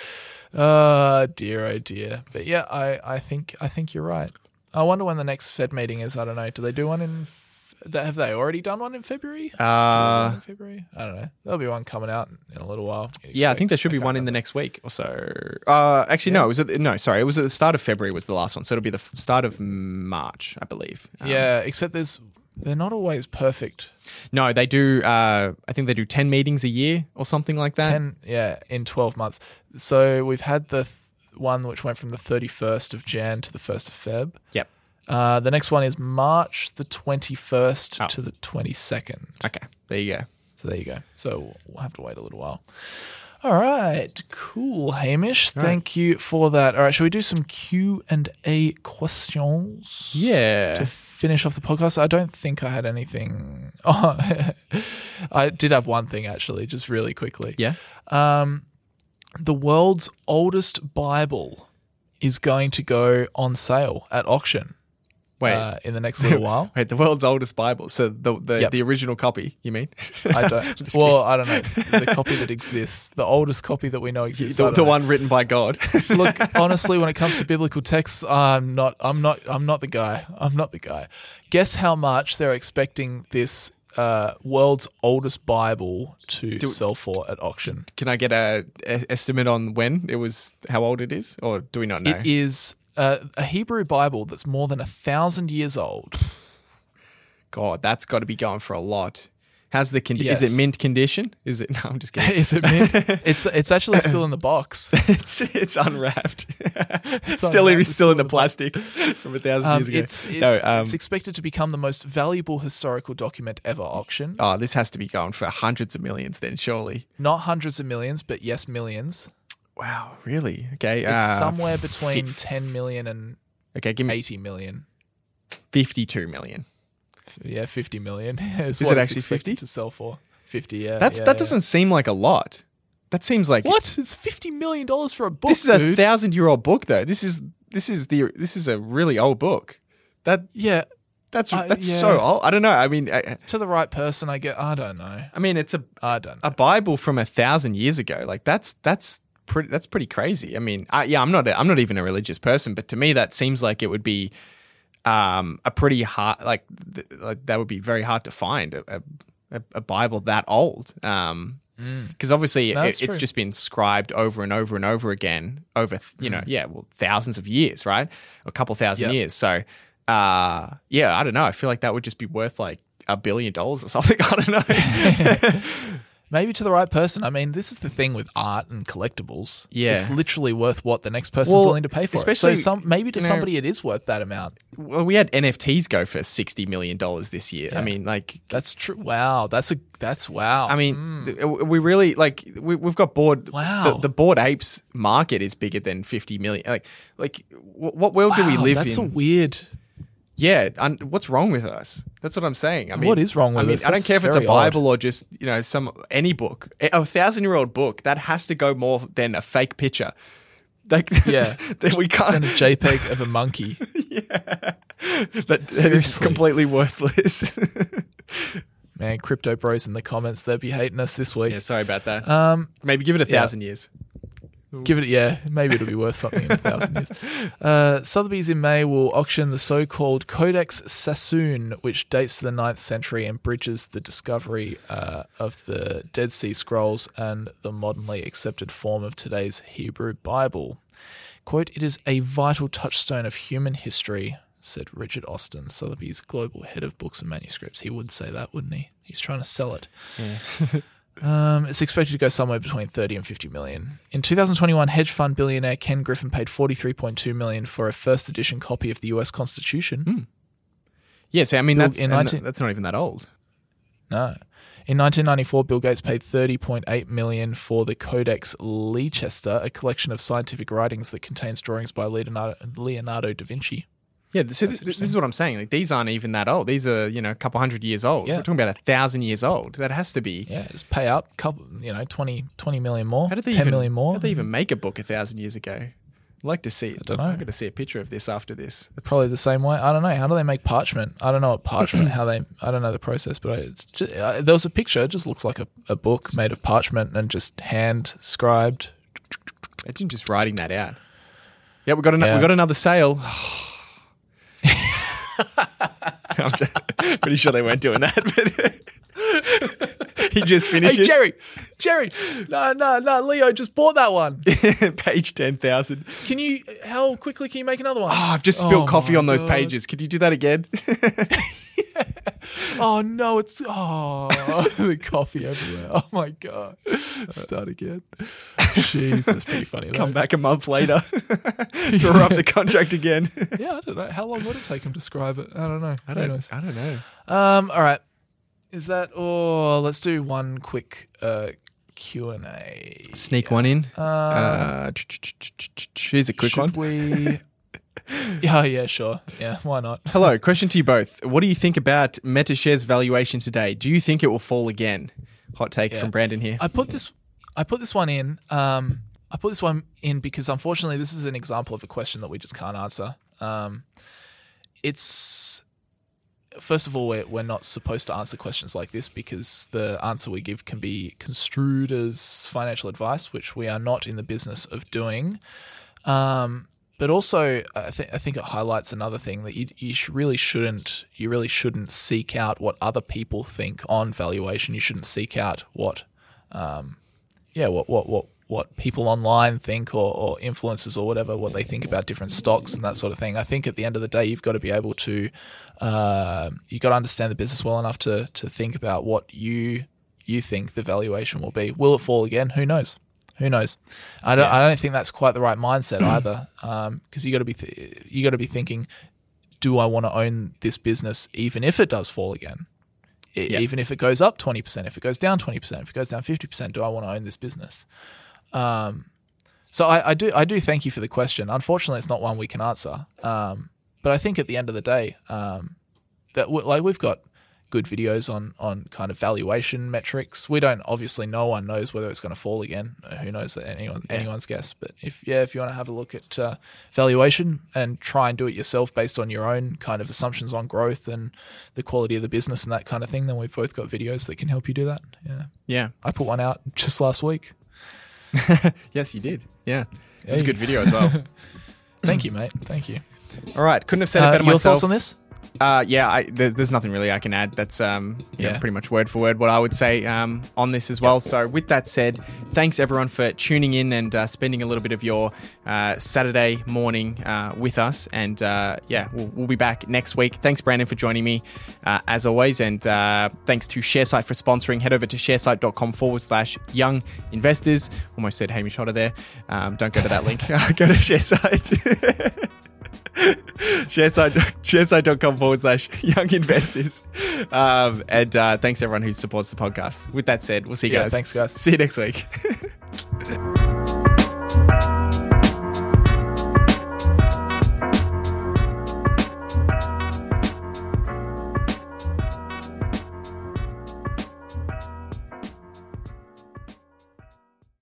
Uh dear oh dear. But yeah, I, I think I think you're right. I wonder when the next Fed meeting is. I don't know. Do they do one in have they already done one in February? Uh, in February? I don't know. There'll be one coming out in a little while. yeah, I think there should be one in the next week or so. Uh, actually, no, it was at, no, sorry, it was at the start of February was the last one, so it'll be the start of March, I believe. Um, Yeah, except there's they're not always perfect. No, they do. Uh, I think they do ten meetings a year or something like that. Ten, yeah, in twelve months. So we've had the th- one which went from the thirty first of Jan to the first of Feb. Yep. Uh, the next one is March the twenty first Oh. to the twenty second. Okay, there you go. So there you go. So we'll have to wait a little while. All right, cool, Hamish. Thank you for that. All right, shall we do some Q and A questions? Yeah. To finish off the podcast, I don't think I had anything. Oh, I did have one thing actually, just really quickly. Yeah. Um, the world's oldest Bible is going to go on sale at auction Wait. uh, in the next little while. Wait, the world's oldest Bible. So the the, Yep. the original copy, you mean? I don't. Well, I don't know the copy that exists, the oldest copy that we know exists. The, the one written by God. Look, honestly, when it comes to biblical texts, I'm not. I'm not. I'm not the guy. I'm not the guy. Guess how much they're expecting this uh, world's oldest Bible to sell for at auction? Can I get a, a estimate on when it was, how old it is, or do we not know? It is uh, a Hebrew Bible that's more than a thousand years old. God, that's got to be going for a lot. How's the condi- Is it mint condition? Is it? No, I'm just kidding. Is it mint? it's it's actually still in the box. it's it's unwrapped. still, unwrapped, in, it's still in still the in the plastic from a thousand Um, years ago. it's it- no, um, it's expected to become the most valuable historical document ever auctioned. oh, this has to be going for hundreds of millions. Then surely. Not hundreds of millions, but yes, millions. Wow, really? Okay, It's uh, somewhere between fif- 10 million and Okay, give me 80 million. fifty-two million. Yeah, 50 million is, it actually 50? to sell for. 50, yeah. That's yeah, that yeah. doesn't seem like a lot. That seems like What? It's 50 million dollars for a book, this is a thousand-year-old book, though. This is this is the this is a really old book. That yeah, that's Uh, that's yeah. so old. I don't know. I mean, I, to the right person, I get. I don't know. I mean, it's a I don't know. a Bible from a thousand years ago. Like that's that's pretty that's pretty crazy. I mean, I, yeah, I'm not a, I'm not even a religious person, but to me that seems like it would be um, a pretty hard like, th- like that would be very hard to find a, a, a Bible that old. Um, because obviously No, it, it's just been scribed over and over and over again over you know yeah well thousands of years right? A couple thousand Yep. years. So uh yeah I don't know. I feel like that would just be worth like a billion dollars or something. I don't know Maybe to the right person. I mean, this is the thing with art and collectibles. Yeah. It's literally worth what the next person's Well, willing to pay for especially, it. So some, maybe to you know- somebody it is worth that amount. Well, we had NFTs go for sixty million dollars this year. I mean, like, That's true. Wow. That's a, that's wow. I mean, hmm. th- uh, we really like we, we've got board. Wow. the, the Bored Apes market is bigger than fifty million. Like, like wh- what world do we Wow, live that's in? a weird. Yeah, un- what's wrong with us? That's what I'm saying. I mean, What is wrong with I mean, us? I don't That's care if it's a very. Bible or just you know some any book, a thousand year old book that has to go more than a fake picture. Like, Yeah. then we can't. And a JPEG of a monkey. that, that is Seriously. completely worthless. Man, crypto bros in the comments, they'll be hating us this week. yeah, sorry about that. Um, Maybe give it a thousand years. Give it, yeah, maybe it'll be worth something in a thousand years. Uh, Sotheby's in May will auction the so-called Codex Sassoon, which dates to the 9th century and bridges the discovery uh, of the Dead Sea Scrolls and the modernly accepted form of today's Hebrew Bible. "Quote: It is a vital touchstone of human history," said Richard Austin, Sotheby's global head of books and manuscripts. He would say that, wouldn't he? He's trying to sell it. Um, it's expected to go somewhere between 30 and 50 million. In 2021, hedge fund billionaire Ken Griffin paid 43.2 million for a first edition copy of the US Constitution. Yeah, so I mean Bill- that's in 19 that's not even that old. No. In 1994, Bill Gates paid 30.8 million for the Codex Leicester, a collection of scientific writings that contains drawings by Leonardo, Leonardo da Vinci. Yeah, so this, this is what I'm saying. Like these aren't even that old. These are you know a couple hundred years old. Yeah. We're talking about a thousand years old. That has to be. Yeah, just pay up, couple, you know, 20, 20 million more, How did they 10 even, million more. How did they even make a book a thousand years ago? I'd like to see it. I don't know. I'm going to see a picture of this after this. That's, Probably the same way. I don't know. How do they make parchment? I don't know what parchment. how they? I don't know the process, but it's just, uh, there was a picture. It just looks like a, a book made of parchment and just hand scribed. imagine just writing that out. Yeah, we got an, Yeah. we got another sale. I'm pretty sure they weren't doing that, but he just finishes. Hey. Jerry, Jerry, no, no, no, Leo just bought that one. page ten thousand. Can you? How quickly can you make another one? Oh, I've just spilled Oh coffee on those God. pages. Could you do that again? Oh no, it's oh the coffee everywhere. Oh my god. Start again. Jeez, that's pretty funny. Come back a month later, draw up the contract again. Yeah, I don't know. How long would it take him to describe it? I don't know. I don't. know. I don't know. Um, all right. Is that or let's do one quick uh, Q and A. Sneak one in. Uh, here's a quick Should one. we? yeah, yeah, sure. Yeah, why not? Hello, question to you both. What do you think about MetaShares valuation today? Do you think it will fall again? Hot take Yeah. from Brandon here. I put this I put this one in. Um, I put this one in because unfortunately this is an example of a question that we just can't answer. Um, it's first of all we're, we're not supposed to answer questions like this because the answer we give can be construed as financial advice, which we are not in the business of doing. Um, but also, I think I think it highlights another thing that you you really shouldn't you really shouldn't seek out what other people think on valuation. You shouldn't seek out what, um, yeah, what what what what people online think or, or influencers or whatever what they think about different stocks and that sort of thing. I think at the end of the day, you've got to be able to uh, you got to understand the business well enough to to think about what you you think the valuation will be. Will it fall again? Who knows? Who knows? I don't. I don't think that's quite the right mindset either. Because you got to be th- you got to be thinking, do I want to own this business even if it does fall again? Yeah. Even if it goes up twenty percent, if it goes down twenty percent, if it goes down fifty percent, do I want to own this business? Um, so I, I do I do thank you for the question. Unfortunately, it's not one we can answer. Um, but I think at the end of the day, um, that we, like we've got good videos on on kind of valuation metrics. We don't obviously no one knows whether it's going to fall again. Uh, Who knows? Anyone anyone's guess. But if yeah, if you want to have a look at uh, valuation and try and do it yourself based on your own kind of assumptions on growth and the quality of the business and that kind of thing, then we've both got videos that can help you do that. Yeah, Yeah. I put one out just last week. Yes, you did. Yeah. It was a good video as well. Thank you, mate. Thank you. All right. Couldn't have said it Uh, better your myself. thoughts on this? Uh, yeah, I, there's, there's nothing really I can add. That's um, yeah. Pretty much word for word what I would say um, on this as well. So, with that said, thanks everyone for tuning in and uh, spending a little bit of your uh, Saturday morning uh, with us. And uh, yeah, we'll, we'll be back next week. Thanks, Brandon, for joining me uh, as always. And uh, thanks to Sharesight for sponsoring. Head over to sharesight.com forward slash young investors. Almost said Hamish Hodder there. Um, don't go to that link. go to Sharesight. sharesight.com forward slash young investors. Um, and uh, thanks everyone who supports the podcast. With that said, we'll see you yeah, guys. Thanks, guys. See you next week.